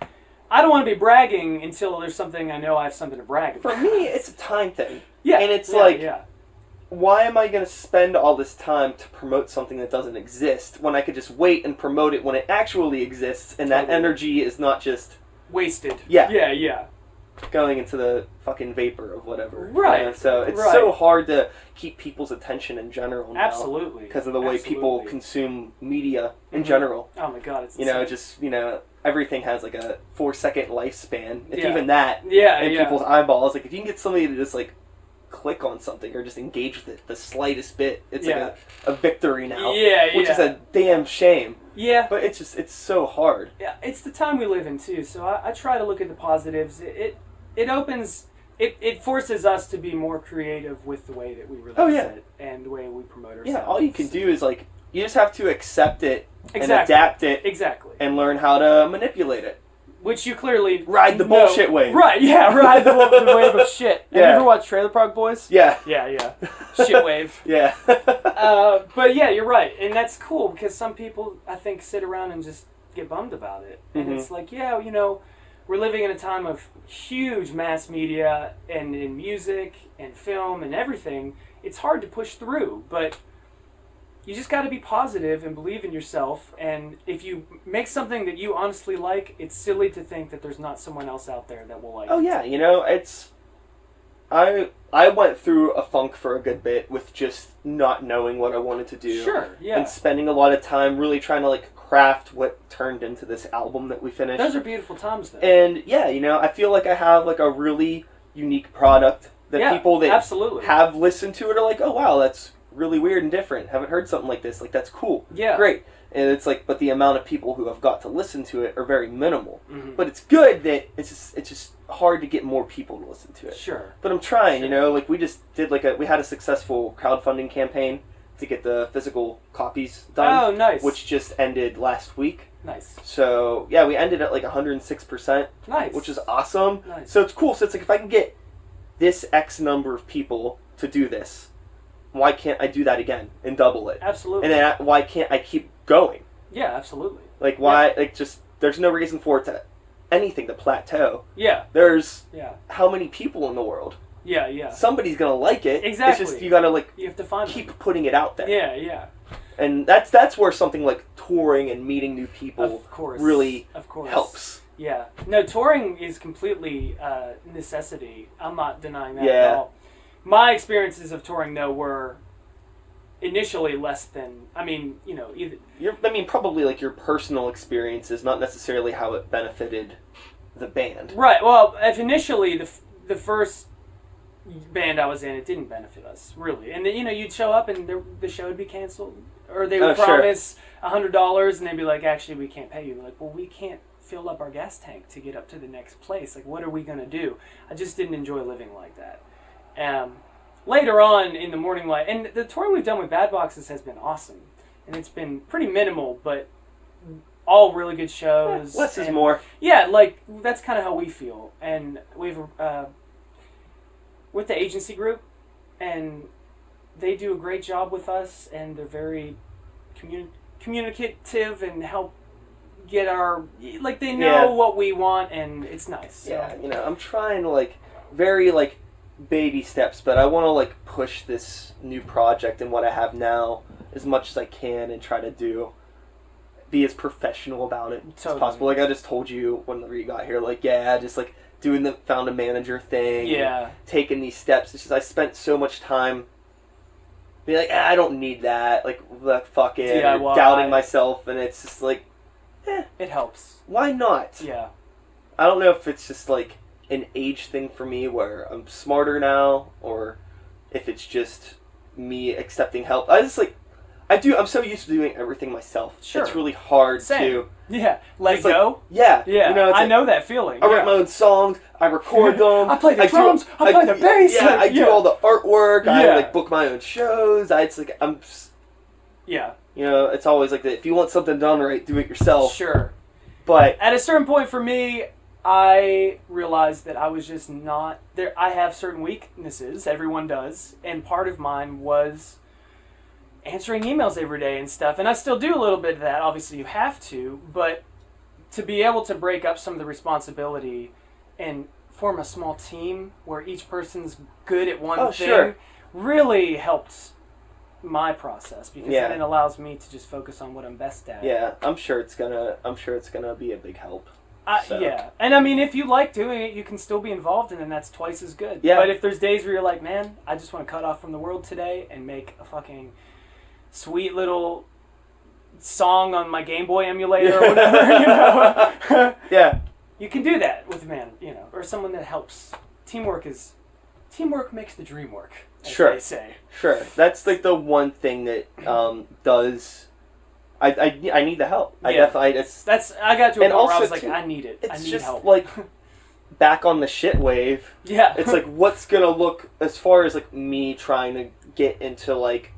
I don't want to be bragging until there's something I know I have something to brag about. For me, it's a time thing. yeah, and it's yeah, like- yeah, Why am I going to spend all this time to promote something that doesn't exist when I could just wait and promote it when it actually exists and that Totally. energy is not just wasted. Yeah. yeah, yeah. going into the fucking vapor of whatever. you Right, know? So it's right. so hard to keep people's attention in general now. Absolutely. because of the way people Absolutely. consume media in Mhm. general. Oh my god, it's You know, insane. just you know, everything has like a four second lifespan. If Yeah. even that yeah, in yeah. people's eyeballs, like if you can get somebody to just like click on something or just engage with it the slightest bit, it's Yeah. like a, a victory now. Yeah, Which is a damn shame. yeah. But it's just it's so hard. yeah, it's the time we live in too. So I, I try to look at the positives. It it, it opens. It, it forces us to be more creative with the way that we release Oh, yeah. it and the way we promote ourselves. Yeah, all you can do is like you just have to accept it and adapt it Exactly. and learn how to manipulate it. Which you clearly Ride the know- bullshit wave. Right? Yeah, ride the, [LAUGHS] wave of shit. Have Yeah. you ever watched Trailer Park Boys? Yeah. Yeah, yeah. [LAUGHS] Shit wave. Yeah. [LAUGHS] Uh, but yeah, you're right, and that's cool because some people I think sit around and just get bummed about it, and Mhm. it's like, yeah, you know, we're living in a time of huge mass media and in music and film and everything. It's hard to push through, but you just got to be positive and believe in yourself. And if you make something that you honestly like, it's silly to think that there's not someone else out there that will like. Oh it. yeah, you know, it's I I went through a funk for a good bit with just not knowing what I wanted to do. Sure. Yeah. And spending a lot of time really trying to like craft what turned into this album that we finished. Those are beautiful times, though. and yeah, you know, I feel like I have like a really unique product that yeah, people that absolutely. have listened to it are like, "Oh wow, that's really weird and different. Haven't heard something like this. Like that's cool." yeah. Great. And it's like but the amount of people who have got to listen to it are very minimal. Mhm. But it's good that it's just it's just hard to get more people to listen to it. Sure. But I'm trying, you know, like we just did like a we had a successful crowdfunding campaign to get the physical copies done, Oh, nice. which just ended last week. nice. So yeah, we ended at like 106 percent, Nice. which is awesome. nice. So it's cool. So it's like if I can get this X number of people to do this, why can't I do that again and double it? absolutely. And then I, why can't I keep going? yeah, absolutely. Like why? Like just there's no reason for it to anything to plateau. Yeah. There's Yeah. how many people in the world? Yeah. Yeah. Somebody's gonna like it. Exactly. It's just you gotta like You have to find keep them. putting it out there. Yeah. Yeah. And that's that's where something like touring and meeting new people Of course. really Of course. helps. Yeah. No, touring is completely uh, necessity. I'm not denying that Yeah. at all. My experiences of touring, though, were initially less than. I mean, you know, either Your, I mean, probably like your personal experiences, not necessarily how it benefited the band. right. Well, if initially the f- the first band I was in, it didn't benefit us really, and then, you know, you'd show up and the, the show would be canceled, or they oh, would Oh, promise a hundred dollars, and they'd be like, "Actually, we can't pay you." Like, well, we can't fill up our gas tank to get up to the next place. Like, what are we gonna do? I just didn't enjoy living like that. Um, later on in the morning light, and the touring we've done with Bad Boxes has been awesome, and it's been pretty minimal, but all really good shows. Less is more. yeah, like that's kind of how we feel, and we've uh, with the agency group, and they do a great job with us, and they're very communi- communicative and help get our like they know Yeah. what we want, and it's nice. So. Yeah, you know, I'm trying to like very like baby steps, but I want to like push this new project and what I have now as much as I can and try to do be as professional about it as possible. Like I just told you whenever you got here, like yeah, just like doing the found a manager thing. Yeah. taking these steps. It's just I spent so much time being like, ah, I don't need that. Like, like fuck it, doubting myself, and it's just like, eh, It helps. why not? Yeah. I don't know if it's just like an age thing for me where I'm smarter now, or if it's just me accepting help. I just like, I do. I'm so used to doing everything myself. Sure. It's really hard Same. to. Yeah. Let It's like- go. Yeah. yeah. You know, I like, know that feeling. I yeah. write my own songs. I record [LAUGHS] them. I play the do- drums, I play the bass, Yeah, I do all the artwork. I Yeah. like book my own shows. I it's like I'm. s- Yeah. You know, it's always like that. If you want something done right, do it yourself. Sure. But at a certain point for me i realized that i was just not there i have certain weaknesses everyone does and part of mine was answering emails every day and stuff and i still do a little bit of that obviously you have to but to be able to break up some of the responsibility and form a small team where each person's good at one Oh, thing sure. really helped my process because Yeah. then it allows me to just focus on what i'm best at yeah, I'm sure it's gonna. I'm sure it's gonna be a big help. Uh, So- Yeah, and I mean, if you like doing it, you can still be involved, and that's twice as good. Yeah. But if there's days where you're like, man, I just want to cut off from the world today and make a fucking sweet little song on my Game Boy emulator or whatever, [LAUGHS] you know, [LAUGHS] Yeah. you can do that with a man, you know, or someone that helps. Teamwork is teamwork makes the dream work. Sure. They say. Sure. That's like the one thing that um, does. I, I, I need the help. I Yeah. definitely. It's That's I got to a And point where I also, was like, too, I need it. I it's need just help. like back on the shit wave. [LAUGHS] yeah, It's like what's gonna look as far as like me trying to get into like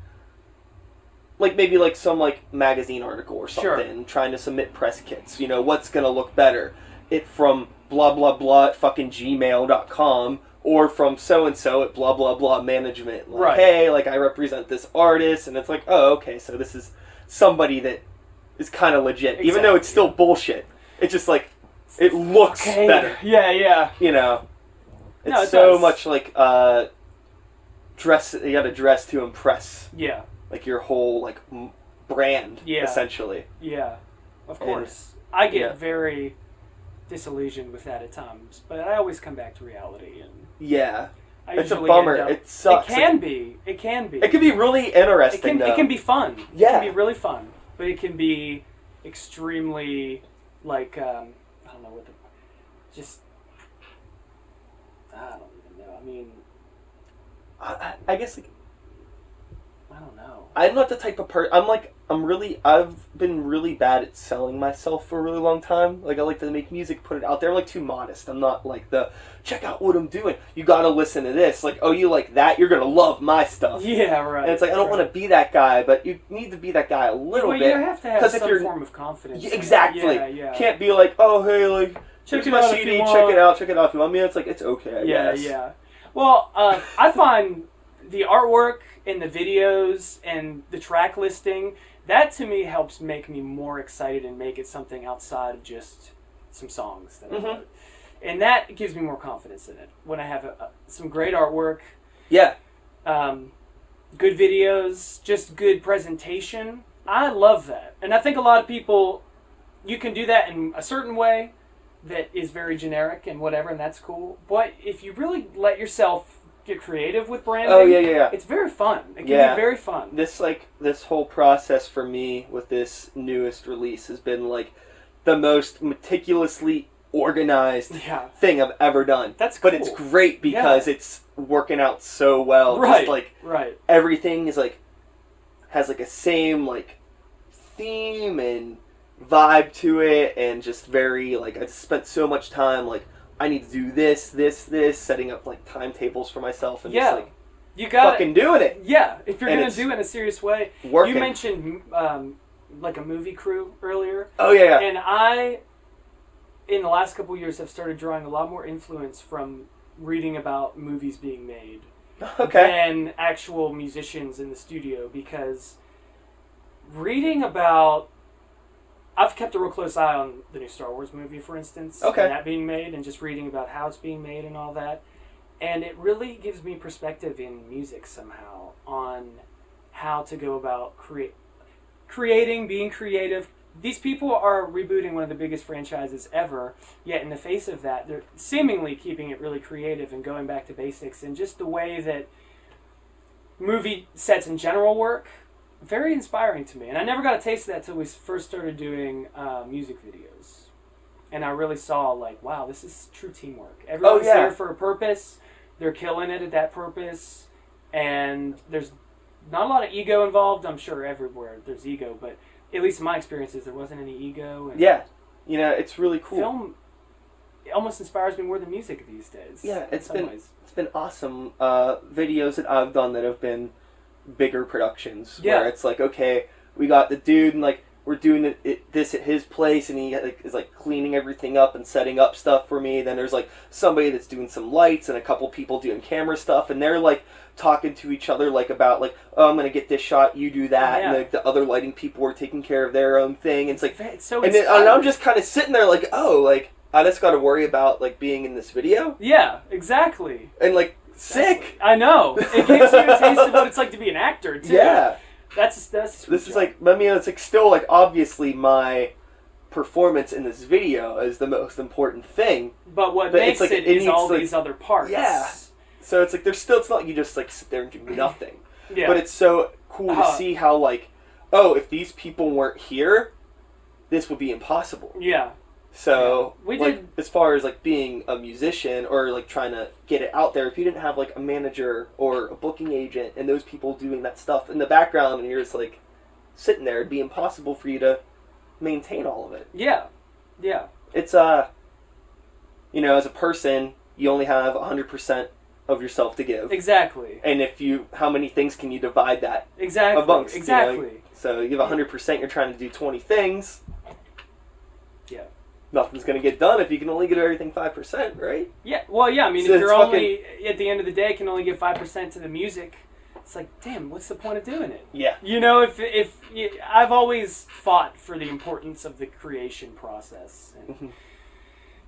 like maybe like some like magazine article or Sure. something trying to submit press kits you know what's gonna look better it from blah blah blah at fucking gmail.com or from so and so at blah blah blah management like Right. hey like i represent this artist and it's like oh okay so this is somebody that is kind of legit even though it's still bullshit it's just like it looks okay. better Yeah, yeah. you know it's No, it so does. much like uh dress you gotta dress to impress Yeah. like your whole like m- brand Yeah. essentially. Yeah, of And- course. I get yeah. very disillusioned with that at times, but I always come back to reality, and Yeah, I it's a bummer. It sucks. It can be. It can be. It can be really It interesting. can. though. It can be fun. Yeah. It can be really fun, but it can be extremely like um, I don't know what the just I don't even know. I mean, I, I I guess like I don't know. I'm not the type of person. I'm like I'm really. I've been really bad at selling myself for a really long time. Like I like to make music, put it out there. I'm like too modest. I'm not like the check out what I'm doing. You got to listen to this. Like oh you like that? You're gonna love my stuff. [LAUGHS] Yeah, right. And it's like I don't want to be that guy, but you need to be that guy a little well, bit. you have to have if some you're- form of confidence. Exactly. Yeah, yeah. Can't be like oh hey like Check my CD. Check it out. Check it out. If you want me, it's like it's okay. I yeah, guess. yeah. Well, uh, I [LAUGHS] find the artwork and the videos and the track listing that to me helps make me more excited and make it something outside of just some songs that I Mhm. wrote. And that gives me more confidence in it when I have a, a, some great artwork, Yeah. um, good videos, just good presentation. I love that, and I think a lot of people you can do that in a certain way that is very generic and whatever, and that's cool. But if you really let yourself get creative with branding, Oh yeah, yeah, yeah. it's very fun. It can Yeah. be very fun. this like this whole process for me with this newest release has been like the most meticulously organized [LAUGHS] Yeah, thing I've ever done. that's But it's great because it's working out so well. Right. Just like right. everything is like has like a same like theme and vibe to it and just very like I spent so much time like I need to do this, this, this, setting up like timetables for myself and Yeah. just like You got fucking doing it. Yeah, if you're And gonna do it in a serious way. Working. You mentioned um, like a movie crew earlier. oh yeah, yeah. And I, in the last couple years, have started drawing a lot more influence from reading about movies being made [LAUGHS] Okay. than actual musicians in the studio because reading about. I've kept a real close eye on the new Star Wars movie, for instance, Okay. and that being made, and just reading about how it's being made and all that. And it really gives me perspective in music somehow on how to go about create creating, being creative. These people are rebooting one of the biggest franchises ever, yet in the face of that, they're seemingly keeping it really creative and going back to basics and just the way that movie sets in general work. Very inspiring to me. And I never got a taste of that till we first started doing uh, music videos. And I really saw, like, wow, this is true teamwork. Everyone's yeah. there for a purpose, they're killing it at that purpose, and there's not a lot of ego involved. I'm sure everywhere there's ego, but at least in my experiences, there wasn't any ego. And Yeah, you know, it's really cool. Film it almost inspires me more than music these days. Yeah, in it's some been- ways. It's been awesome. Uh, videos that I've done that have been bigger productions Yeah. where it's like, okay, we got the dude and like we're doing it, it, this at his place, and he like, is like cleaning everything up and setting up stuff for me. Then there's like somebody that's doing some lights and a couple people doing camera stuff, and they're like talking to each other like about like, oh, I'm gonna get this shot, you do that, and like the other lighting people are taking care of their own thing. And it's like It's so and, then, and. I'm just kind of sitting there like, oh, like I just got to worry about like being in this video yeah, exactly. and like sick. I know. It gives you a taste of what it's like to be an actor too. Yeah, that's that's. this is job. like I mean it's like still like obviously my performance in this video is the most important thing. But what but makes it's like it it is all like- these other parts. Yeah. So it's like there's still it's not like you just like sit there and do [CLEARS THROAT] nothing. Yeah. But it's so cool to Uh-huh. see how like oh if these people weren't here, this would be impossible. yeah. So. We like did- as far as like being a musician or like trying to get it out there, if you didn't have like a manager or a booking agent and those people doing that stuff in the background and you're just like sitting there, it'd be impossible for you to maintain all of it. Yeah. Yeah. It's uh you know, as a person, you only have hundred percent of yourself to give. Exactly. And if you how many things can you divide that Exactly. amongst? you know? exactly. So you have hundred percent you're trying to do twenty things. Yeah. Nothing's gonna get done if you can only get everything five percent, right? Yeah. Well, yeah. I mean, So if you're only at the end of the day can only give five percent to the music, it's like, damn, what's the point of doing it? Yeah. You know, if if you, I've always fought for the importance of the creation process and Mhm.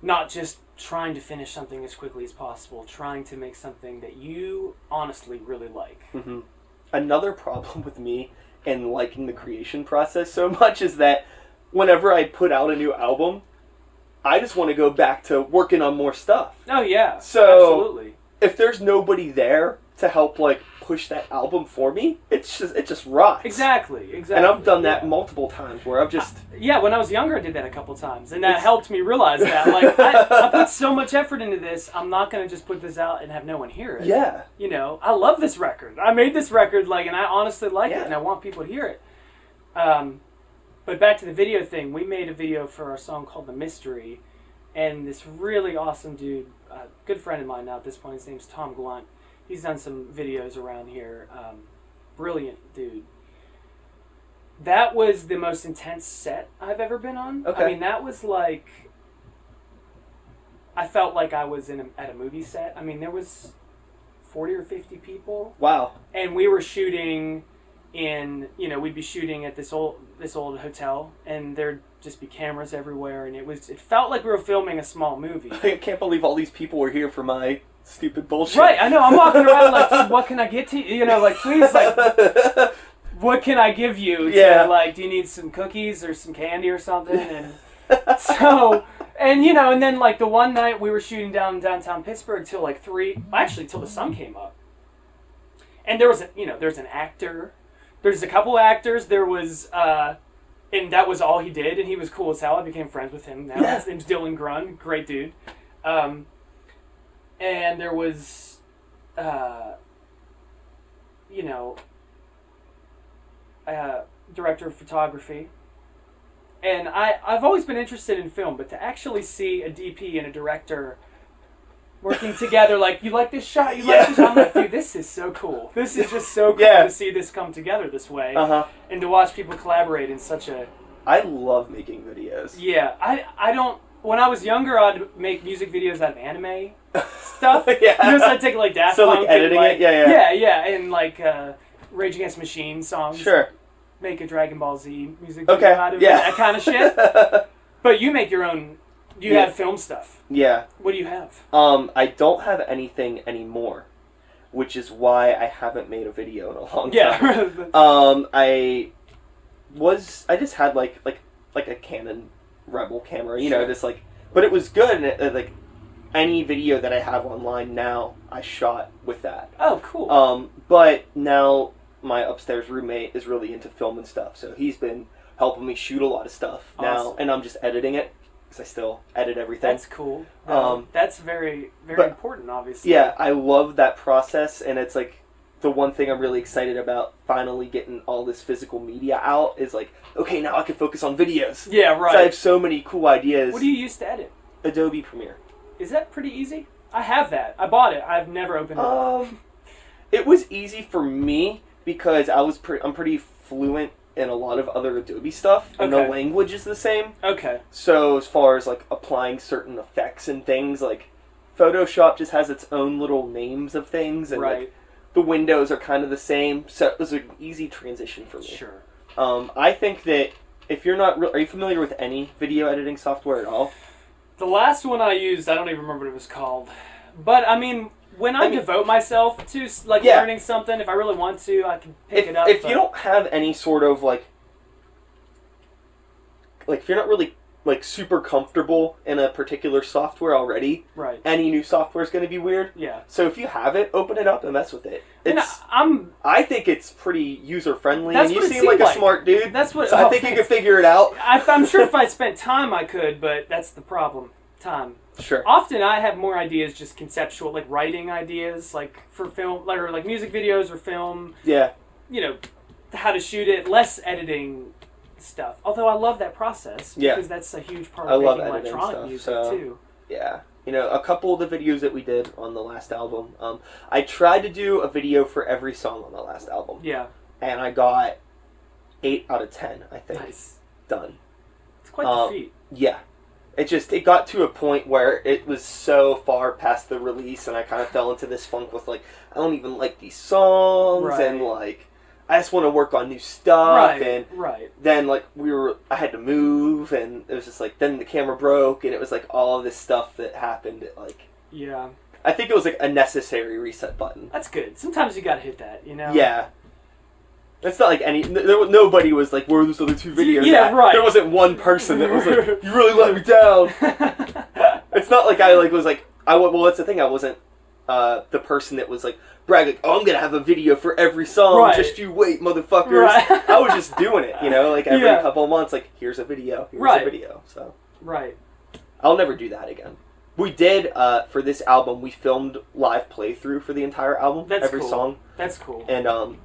not just trying to finish something as quickly as possible, trying to make something that you honestly really like. hmm another problem [LAUGHS] with me and liking the creation process so much is that whenever I put out a new album, I just want to go back to working on more stuff. Oh yeah. So- absolutely. If there's nobody there to help like push that album for me, it's just it just rocks. Exactly. Exactly. And I've done that yeah. multiple times where I've just Yeah, when I was younger, I did that a couple times, and that It's- helped me realize that. Like, I, I [LAUGHS] put so much effort into this. I'm not gonna just put this out and have no one hear it. yeah. You know, I love this record. I made this record, like, and I honestly like Yeah. it, and I want people to hear it. Um, but back to the video thing, we made a video for our song called "The Mystery," and this really awesome dude, a good friend of mine now at this point, his name's Tom Glunt. He's done some videos around here. Um, brilliant dude. That was the most intense set I've ever been on. Okay. I mean, that was like. I felt like I was in a, at a movie set. I mean, there was forty or fifty people, Wow. and we were shooting in. You know, we'd be shooting at this old this old hotel, and there'd just be cameras everywhere, and it was. It felt like we were filming a small movie. [LAUGHS] I can't believe all these people were here for my stupid bullshit. Right, I know. I'm walking around like, [LAUGHS] what can I get to you? You know, like, please, like, what can I give you? To, Yeah. Like, do you need some cookies or some candy or something? And so, and you know, and then like the one night we were shooting down downtown Pittsburgh till like three, actually till the sun came up. And there was a, you know, there's an actor, there's a couple actors, there was, uh, and that was all he did, and he was cool as hell. I became friends with him now. His name's Dylan Grun, great dude. Um, and there was, uh, you know, uh, director of photography. And I, I've always been interested in film, but to actually see a DP and a director working together, like, you like this shot, you Yeah. like this shot, I'm like, dude, this is so cool. This is just so cool Yeah. to see this come together this way. Uh huh. And to watch people collaborate in such a. I love making videos. Yeah, I, I don't. When I was younger, I'd make music videos out of anime stuff. [LAUGHS] yeah. You know, so I'd take like Daft So, like, Punk and, editing like- it? Yeah, yeah. Yeah, yeah, and like uh, Rage Against Machine songs. Sure. Make a Dragon Ball Z music video Okay. out of Yeah. that kind of shit. [LAUGHS] But you make your own. You Yeah. have film stuff. yeah. What do you have? Um, I don't have anything anymore, which is why I haven't made a video in a long time. [LAUGHS] Yeah. Um, I was I just had like like like a Canon Rebel camera, you know, Sure. just like, but it was good. And it, uh, like any video that I have online now, I shot with that. oh, cool. Um, but now my upstairs roommate is really into film and stuff, so he's been helping me shoot a lot of stuff now, Awesome. and I'm just editing it because I still edit everything. That's cool. Um, that's very, very but- important, obviously. Yeah, I love that process, and it's like the one thing I'm really excited about finally getting all this physical media out is like, okay, now I can focus on videos. Yeah, 'Cause I have so many cool ideas. What do you use to edit? Adobe Premiere. Is that pretty easy? I have that. I bought it. I've never opened it. Um, it was easy for me because I was pre- I'm pretty fluent in a lot of other Adobe stuff, and Okay. the language is the same. Okay. So as far as like applying certain effects and things, like Photoshop just has its own little names of things, and Right. like the windows are kind of the same. So it was an easy transition for me. Sure. Um, I think that if you're not, re- are you familiar with any video editing software at all? The last one I used, I don't even remember what it was called. But I mean, when I, I mean- devote myself to like Yeah. learning something, if I really want to, I can pick if, it up. if but- you don't have any sort of like like if you're not really like super comfortable in a particular software already right, any new software is going to be weird yeah. so if you have it open it up and mess with it And I, it's I'm. i think it's pretty user friendly and you seem like seemed a like. smart dude That's what. so oh, i think you can thanks. figure it out I, I'm sure if I [LAUGHS] spent time, I could, but that's the problem. Time. Sure Often I have more ideas, just conceptual, like writing ideas, like for film, like or like music videos or film. yeah You know, how to shoot it. Less editing stuff. Although I love that process Yeah. because that's a huge part I of love making electronic stuff, music so- too. yeah you know a couple of the videos that we did on the last album um, i tried to do a video for every song on the last album Yeah. and i got 8 out of 10 i think Nice. done It's quite Um, the feat. Yeah. It just it got to a point where it was so far past the release and I kind of fell into this funk with like I don't even like these songs Right. and like I just want to work on new stuff right. and right. then like we were I had to move and it was just like then the camera broke and it was like all of this stuff that happened at, like Yeah. I think it was like a necessary reset button. That's good. Sometimes you gotta hit that, you know. Yeah. It's not like any. There nobody was like, "Where are those other two videos?" Yeah, at?" right. There wasn't one person that was like, [LAUGHS] "You really let me down." [LAUGHS] It's not like I like was like I well that's the thing I wasn't uh, the person that was like bragging like, oh I'm gonna have a video for every song Right. just you wait motherfuckers Right. I was just doing it you know like every Yeah. couple of months like here's a video here's Right. a video so right. I'll never do that again we did uh, for this album we filmed live playthrough for the entire album That's every cool. song That's cool. and um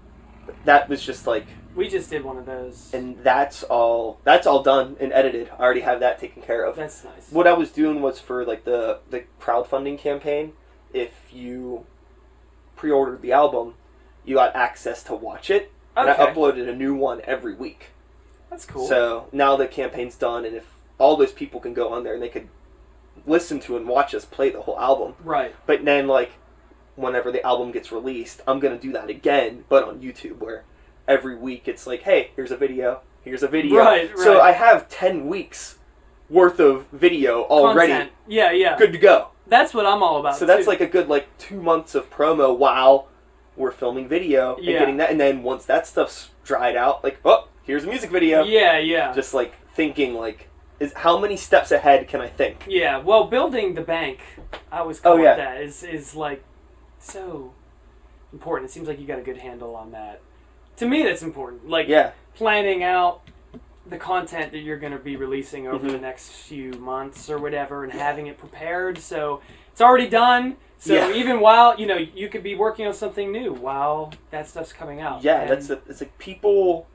that was just like We just did one of those. and that's all that's all done and edited I already have that taken care of That's nice. what I was doing was for like the the crowdfunding campaign. If you pre-ordered the album, you got access to watch it, okay. and I uploaded a new one every week. That's cool. So now the campaign's done, and if all those people can go on there and they could listen to and watch us play the whole album. right. But then like whenever the album gets released, I'm gonna do that again, but on YouTube where every week it's like, hey, here's a video, here's a video. Right, right. So. I have ten weeks worth of video already Content. Yeah, yeah. good to go. That's what I'm all about. So that's too. like a good like two months of promo while we're filming video and Yeah. getting that, and then once that stuff's dried out, like oh, here's a music video. Yeah, yeah. Just like thinking like, is how many steps ahead can I think? Yeah, well, building the bank, I always Oh, call yeah. that, is is like so important. It seems like you got a good handle on that. To me, that's important. Like Yeah, planning out the content that you're going to be releasing over the Mhm. next few months or whatever, and having it prepared so it's already done. So Yeah. even while you know you could be working on something new while that stuff's coming out. yeah. And- That's a, it's like people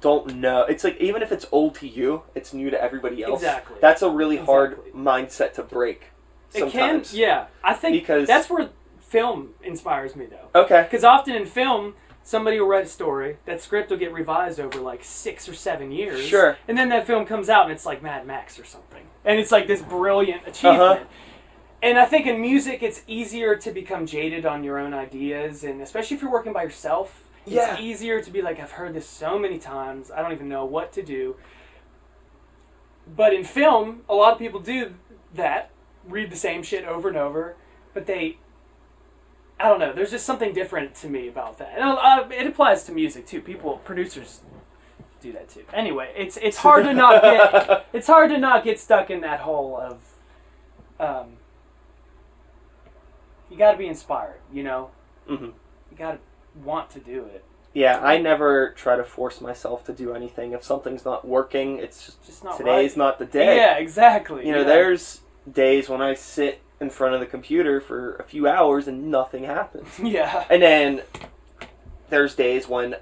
don't know. It's like even if it's old to you, it's new to everybody else. Exactly. That's a really hard mindset to break. it can. Sometimes. Yeah, I think Because- that's where film inspires me though. Okay. Because often in film, somebody will write a story, that script will get revised over like six or seven years. Sure. And then that film comes out and it's like Mad Max or something. And it's like this brilliant achievement. Uh-huh. And I think in music, it's easier to become jaded on your own ideas, and especially if you're working by yourself, Yeah. it's easier to be like, I've heard this so many times, I don't even know what to do. But in film, a lot of people do that, read the same shit over and over, but they, I don't know, there's just something different to me about that. And uh, it applies to music too. People, producers do that too. Anyway, it's it's hard to not get [LAUGHS] it's hard to not get stuck in that hole of um, you got to be inspired you know hmm you got to want to do it Yeah, I never try to force myself to do anything. If something's not working, it's just just not today's right. not the day. yeah exactly You know, yeah. there's days when I sit in front of the computer for a few hours and nothing happens. [LAUGHS] [LAUGHS] yeah And then there's days when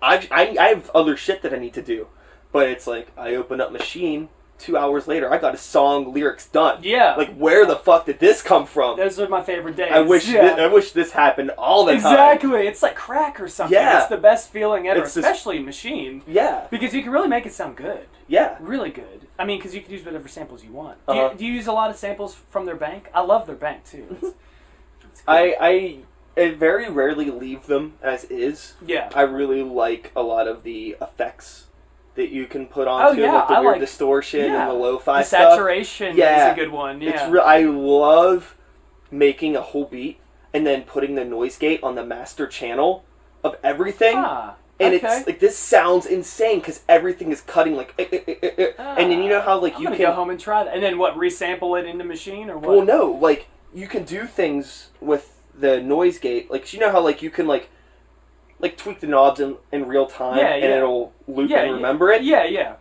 I, I, I have other shit that I need to do. But it's like, I open up Maschine, two hours later, I got a song lyrics done. yeah Like, where the fuck did this come from? those are my favorite days I wish yeah. thi- I wish this happened all the time. exactly it's like crack or something Yeah. it's the best feeling ever It's just- especially Maschine Yeah, because you can really make it sound good yeah. really good i mean because you can use whatever samples you want do, Uh-huh. you, do you use a lot of samples from their bank i love their bank too it's, [LAUGHS] it's. I, I I very rarely leave them as is. yeah I really like a lot of the effects that you can put Oh, onto yeah, like the I weird like- distortion yeah. and the lo-fi the stuff. saturation Yeah. is a good one yeah It's re- I love making a whole beat and then putting the noise gate on the master channel of everything. ah, and okay. it's like this sounds insane because everything is cutting like, eh, eh, eh, eh, eh. and then you know how like I'm you can go home and try that, and then what? Resample it into Maschine or what? Well, no, like you can do things with the noise gate. Like you know how like you can like like tweak the knobs in, in real time Yeah, and yeah. it'll loop Yeah, and remember it. Yeah, yeah.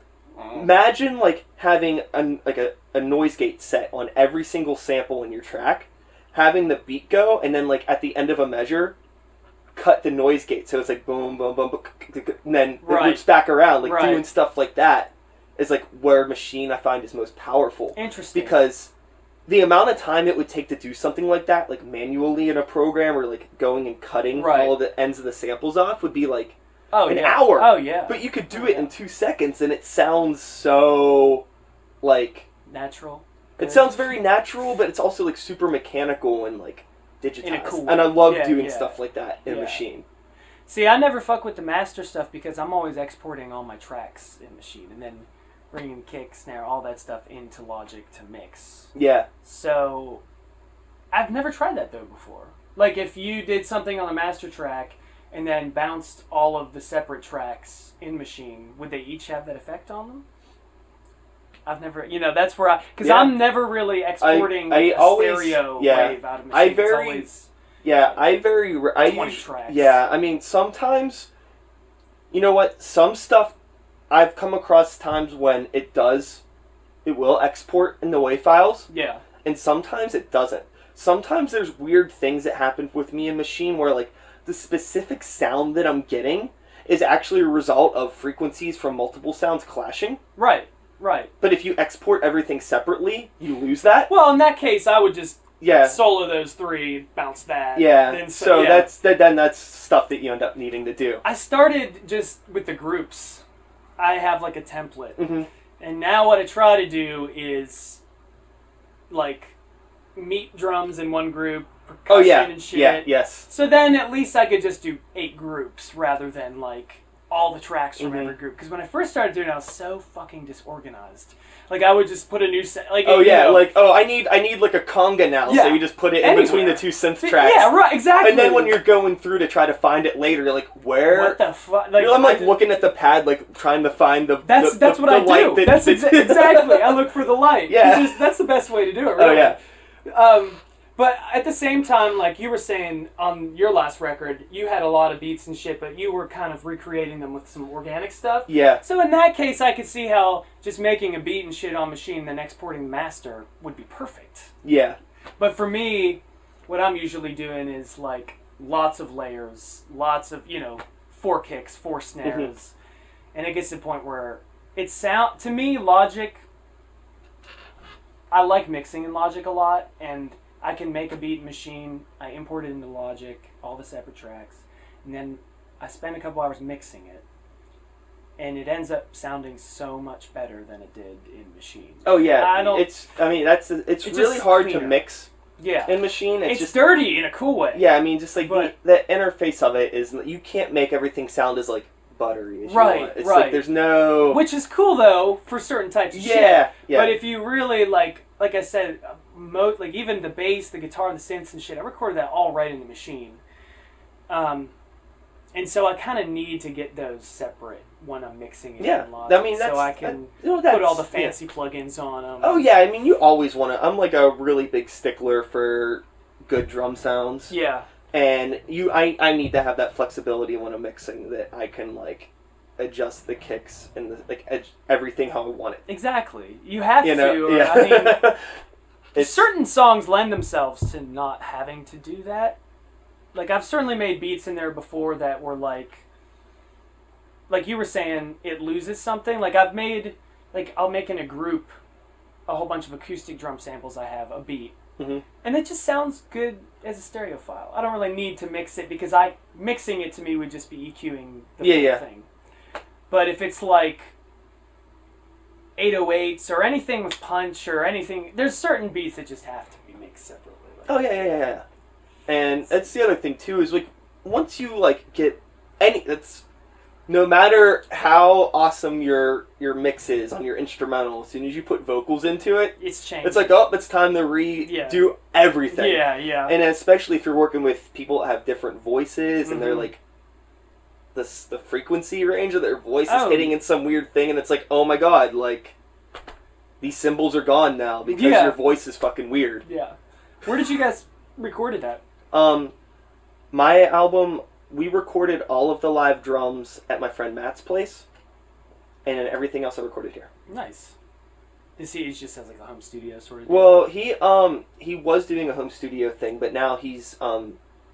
Imagine like having a, like a, a noise gate set on every single sample in your track, having the beat go, and then like at the end of a measure, cut the noise gate so it's like boom, boom, boom, boom and then it Right. loops back around. Like Right. doing stuff like that is like where Maschine I find is most powerful Interesting. because the amount of time it would take to do something like that, like manually in a program or like going and cutting Right. all the ends of the samples off, would be like oh, an yeah. hour. Oh yeah. but you could do Oh, it in two seconds and it sounds so like natural. it sounds [LAUGHS] very natural, but it's also like super mechanical and like digitized. In a cool and I way. love Yeah, doing yeah. stuff like that in Yeah. Maschine. See, I never fuck with the master stuff because I'm always exporting all my tracks in Maschine and then bringing kick, snare, all that stuff into Logic to mix. Yeah. So I've never tried that though before. Like if you did something on a master track and then bounced all of the separate tracks in Maschine, would they each have that effect on them? I've never, you know, that's where I, because Yeah. I'm never really exporting I a always- stereo yeah. wave out of Maschine. I very- always, Yeah, I very I 20 us- tracks. Yeah, I mean sometimes you know what, some stuff I've come across times when it does it will export in the WAV files yeah, and sometimes it doesn't. Sometimes there's weird things that happen with me and Maschine where like the specific sound that I'm getting is actually a result of frequencies from multiple sounds clashing. right, right. But if you export everything separately, you lose that. Well, in that case, I would just Yeah. solo those three, bounce that. Yeah. then So yeah. that's that then that's stuff that you end up needing to do. I started just with the groups. I have like a template. hmm And now what I try to do is like meet drums in one group, percussion Oh yeah. and shit. Yeah, yes. So then at least I could just do eight groups rather than like all the tracks from Mhm. every group. Because when I first started doing it, I was so fucking disorganized. Like I would just put a new set. Like Oh yeah, know, like oh I need I need like a conga now, so you just put it in between the two synth tracks. Yeah, right. Exactly. And then when you're going through to try to find it later, you're like where what the fuck? Like I'm like just- looking at the pad, like trying to find the. That's the, that's the, what the I do. that- that's [LAUGHS] exa- exactly. I look for the light. Yeah. Just- that's the best way to do it. Oh yeah. Um, but at the same time, like you were saying on your last record, you had a lot of beats and shit, but you were kind of recreating them with some organic stuff. Yeah. So in that case, I could see how just making a beat and shit on Maschine, then exporting master would be perfect. Yeah. But for me, what I'm usually doing is like lots of layers, lots of you know four kicks, four mm-hmm. snares, and it gets to the point where it sound to me Logic. I like mixing in Logic a lot, and I can make a beat in Maschine. I import it into Logic, all the separate tracks, and then I spend a couple hours mixing it, and it ends up sounding so much better than it did in Maschine. Oh yeah. I don't- It's. I mean, that's. It's It's really just hard to mix Yeah, in Maschine. It's, it's, just. dirty in a cool way. Yeah, I mean, just like But- the, the interface of it is you can't make everything sound as like buttery as you Right, want. It's right. like there's no. Which is cool though for certain types of shit. yeah. Yeah. But if you really like, like I said, like even the bass, the guitar, the synths and shit, I recorded that all right in the Maschine. Um, and so I kind of need to get those separate when I'm mixing it yeah. I mean, that's. so I can that- you know, put all the that's- yeah. fancy plugins on them. Oh yeah, I mean you always want to. I'm like a really big stickler for good drum sounds, yeah, and you I I need to have that flexibility when I'm mixing that I can like adjust the kicks and the, like edge, everything how I want it. exactly. You have You know, to. yeah. I mean, [LAUGHS] it's certain songs lend themselves to not having to do that. Like I've certainly made beats in there before that were like like you were saying it loses something. Like I've made like I'll make in a group a whole bunch of acoustic drum samples I have, a beat. Mhm. And it just sounds good as a stereo file. I don't really need to mix it because I mixing it to me would just be EQing the Yeah, whole yeah. thing. But if it's like 808s or anything with punch or anything, there's certain beats that just have to be mixed separately. Like, oh yeah, yeah yeah yeah. And that's the other thing too is like once you like get any that's no matter how awesome your your mix is on your instrumental, as soon as you put vocals into it, It's changed. it's like oh, it's time to redo Yeah. everything. yeah, yeah. and especially if you're working with people that have different voices and they're Mhm. like the the frequency range of their voice is Oh. hitting in some weird thing and it's like oh my god like these cymbals are gone now because Yeah. your voice is fucking weird yeah. Where did you guys record it at? um my album we recorded all of the live drums at my friend matt's place and then everything else i recorded here Nice. Is he he just has like a home studio sort of? well he um he was doing a home studio thing but now he's um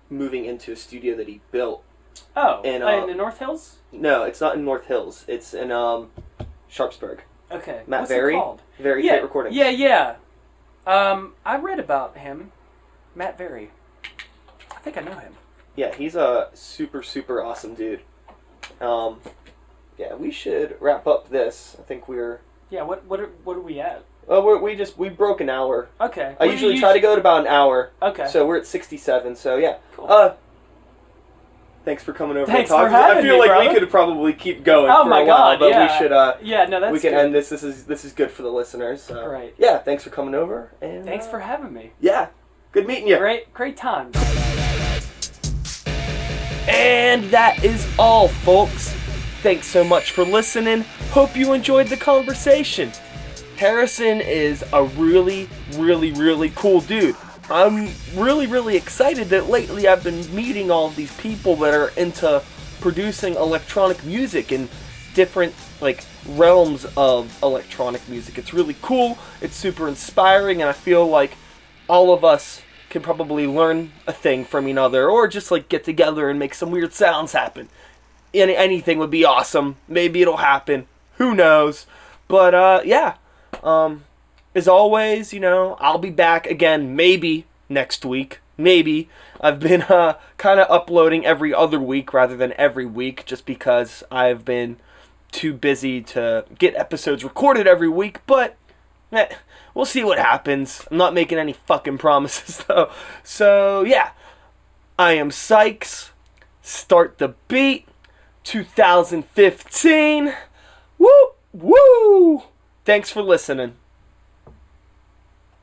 moving into a studio that he built oh, in, uh, uh, in the North Hills. No, it's not in North Hills. It's in um, Sharpsburg. Okay. Matt What's Berry? it called? Very yeah, recording. Yeah, yeah. Um, I read about him, Matt Berry. I think I know him. Yeah, he's a super super awesome dude. Um, yeah, we should wrap up this. I think we're. Yeah. What what are, what are we at? Oh, we're, we just we broke an hour. Okay. I usually you try to go at about an hour. Okay. So we're at sixty-seven. So yeah. Cool. Uh, thanks for coming over. Thanks and talking. for having I feel me, like brother. we could probably keep going Oh for my a while, God, but yeah. we should. Uh, yeah. No, that's we can good. end this. This is this is good for the listeners. So. Great. Yeah. Thanks for coming over. And Thanks uh, for having me. Yeah. Good meeting you. Great, great time. And And that is all, folks. Thanks so much for listening. Hope you enjoyed the conversation. Harrison is a really, really, really cool dude. I'm really, really excited that lately I've been meeting all these people that are into producing electronic music in different like realms of electronic music. It's really cool. It's super inspiring, and I feel like all of us can probably learn a thing from each other, or just like get together and make some weird sounds happen. Any anything would be awesome. Maybe it'll happen. Who knows? But uh, yeah. Um, as always, you know, I'll be back again maybe next week. Maybe. I've been uh, kind of uploading every other week rather than every week just because I've been too busy to get episodes recorded every week, but eh, we'll see what happens. I'm not making any fucking promises [LAUGHS] though. So, yeah. I am Sykes. Start the beat. 2015. Woo! Woo! Thanks for listening.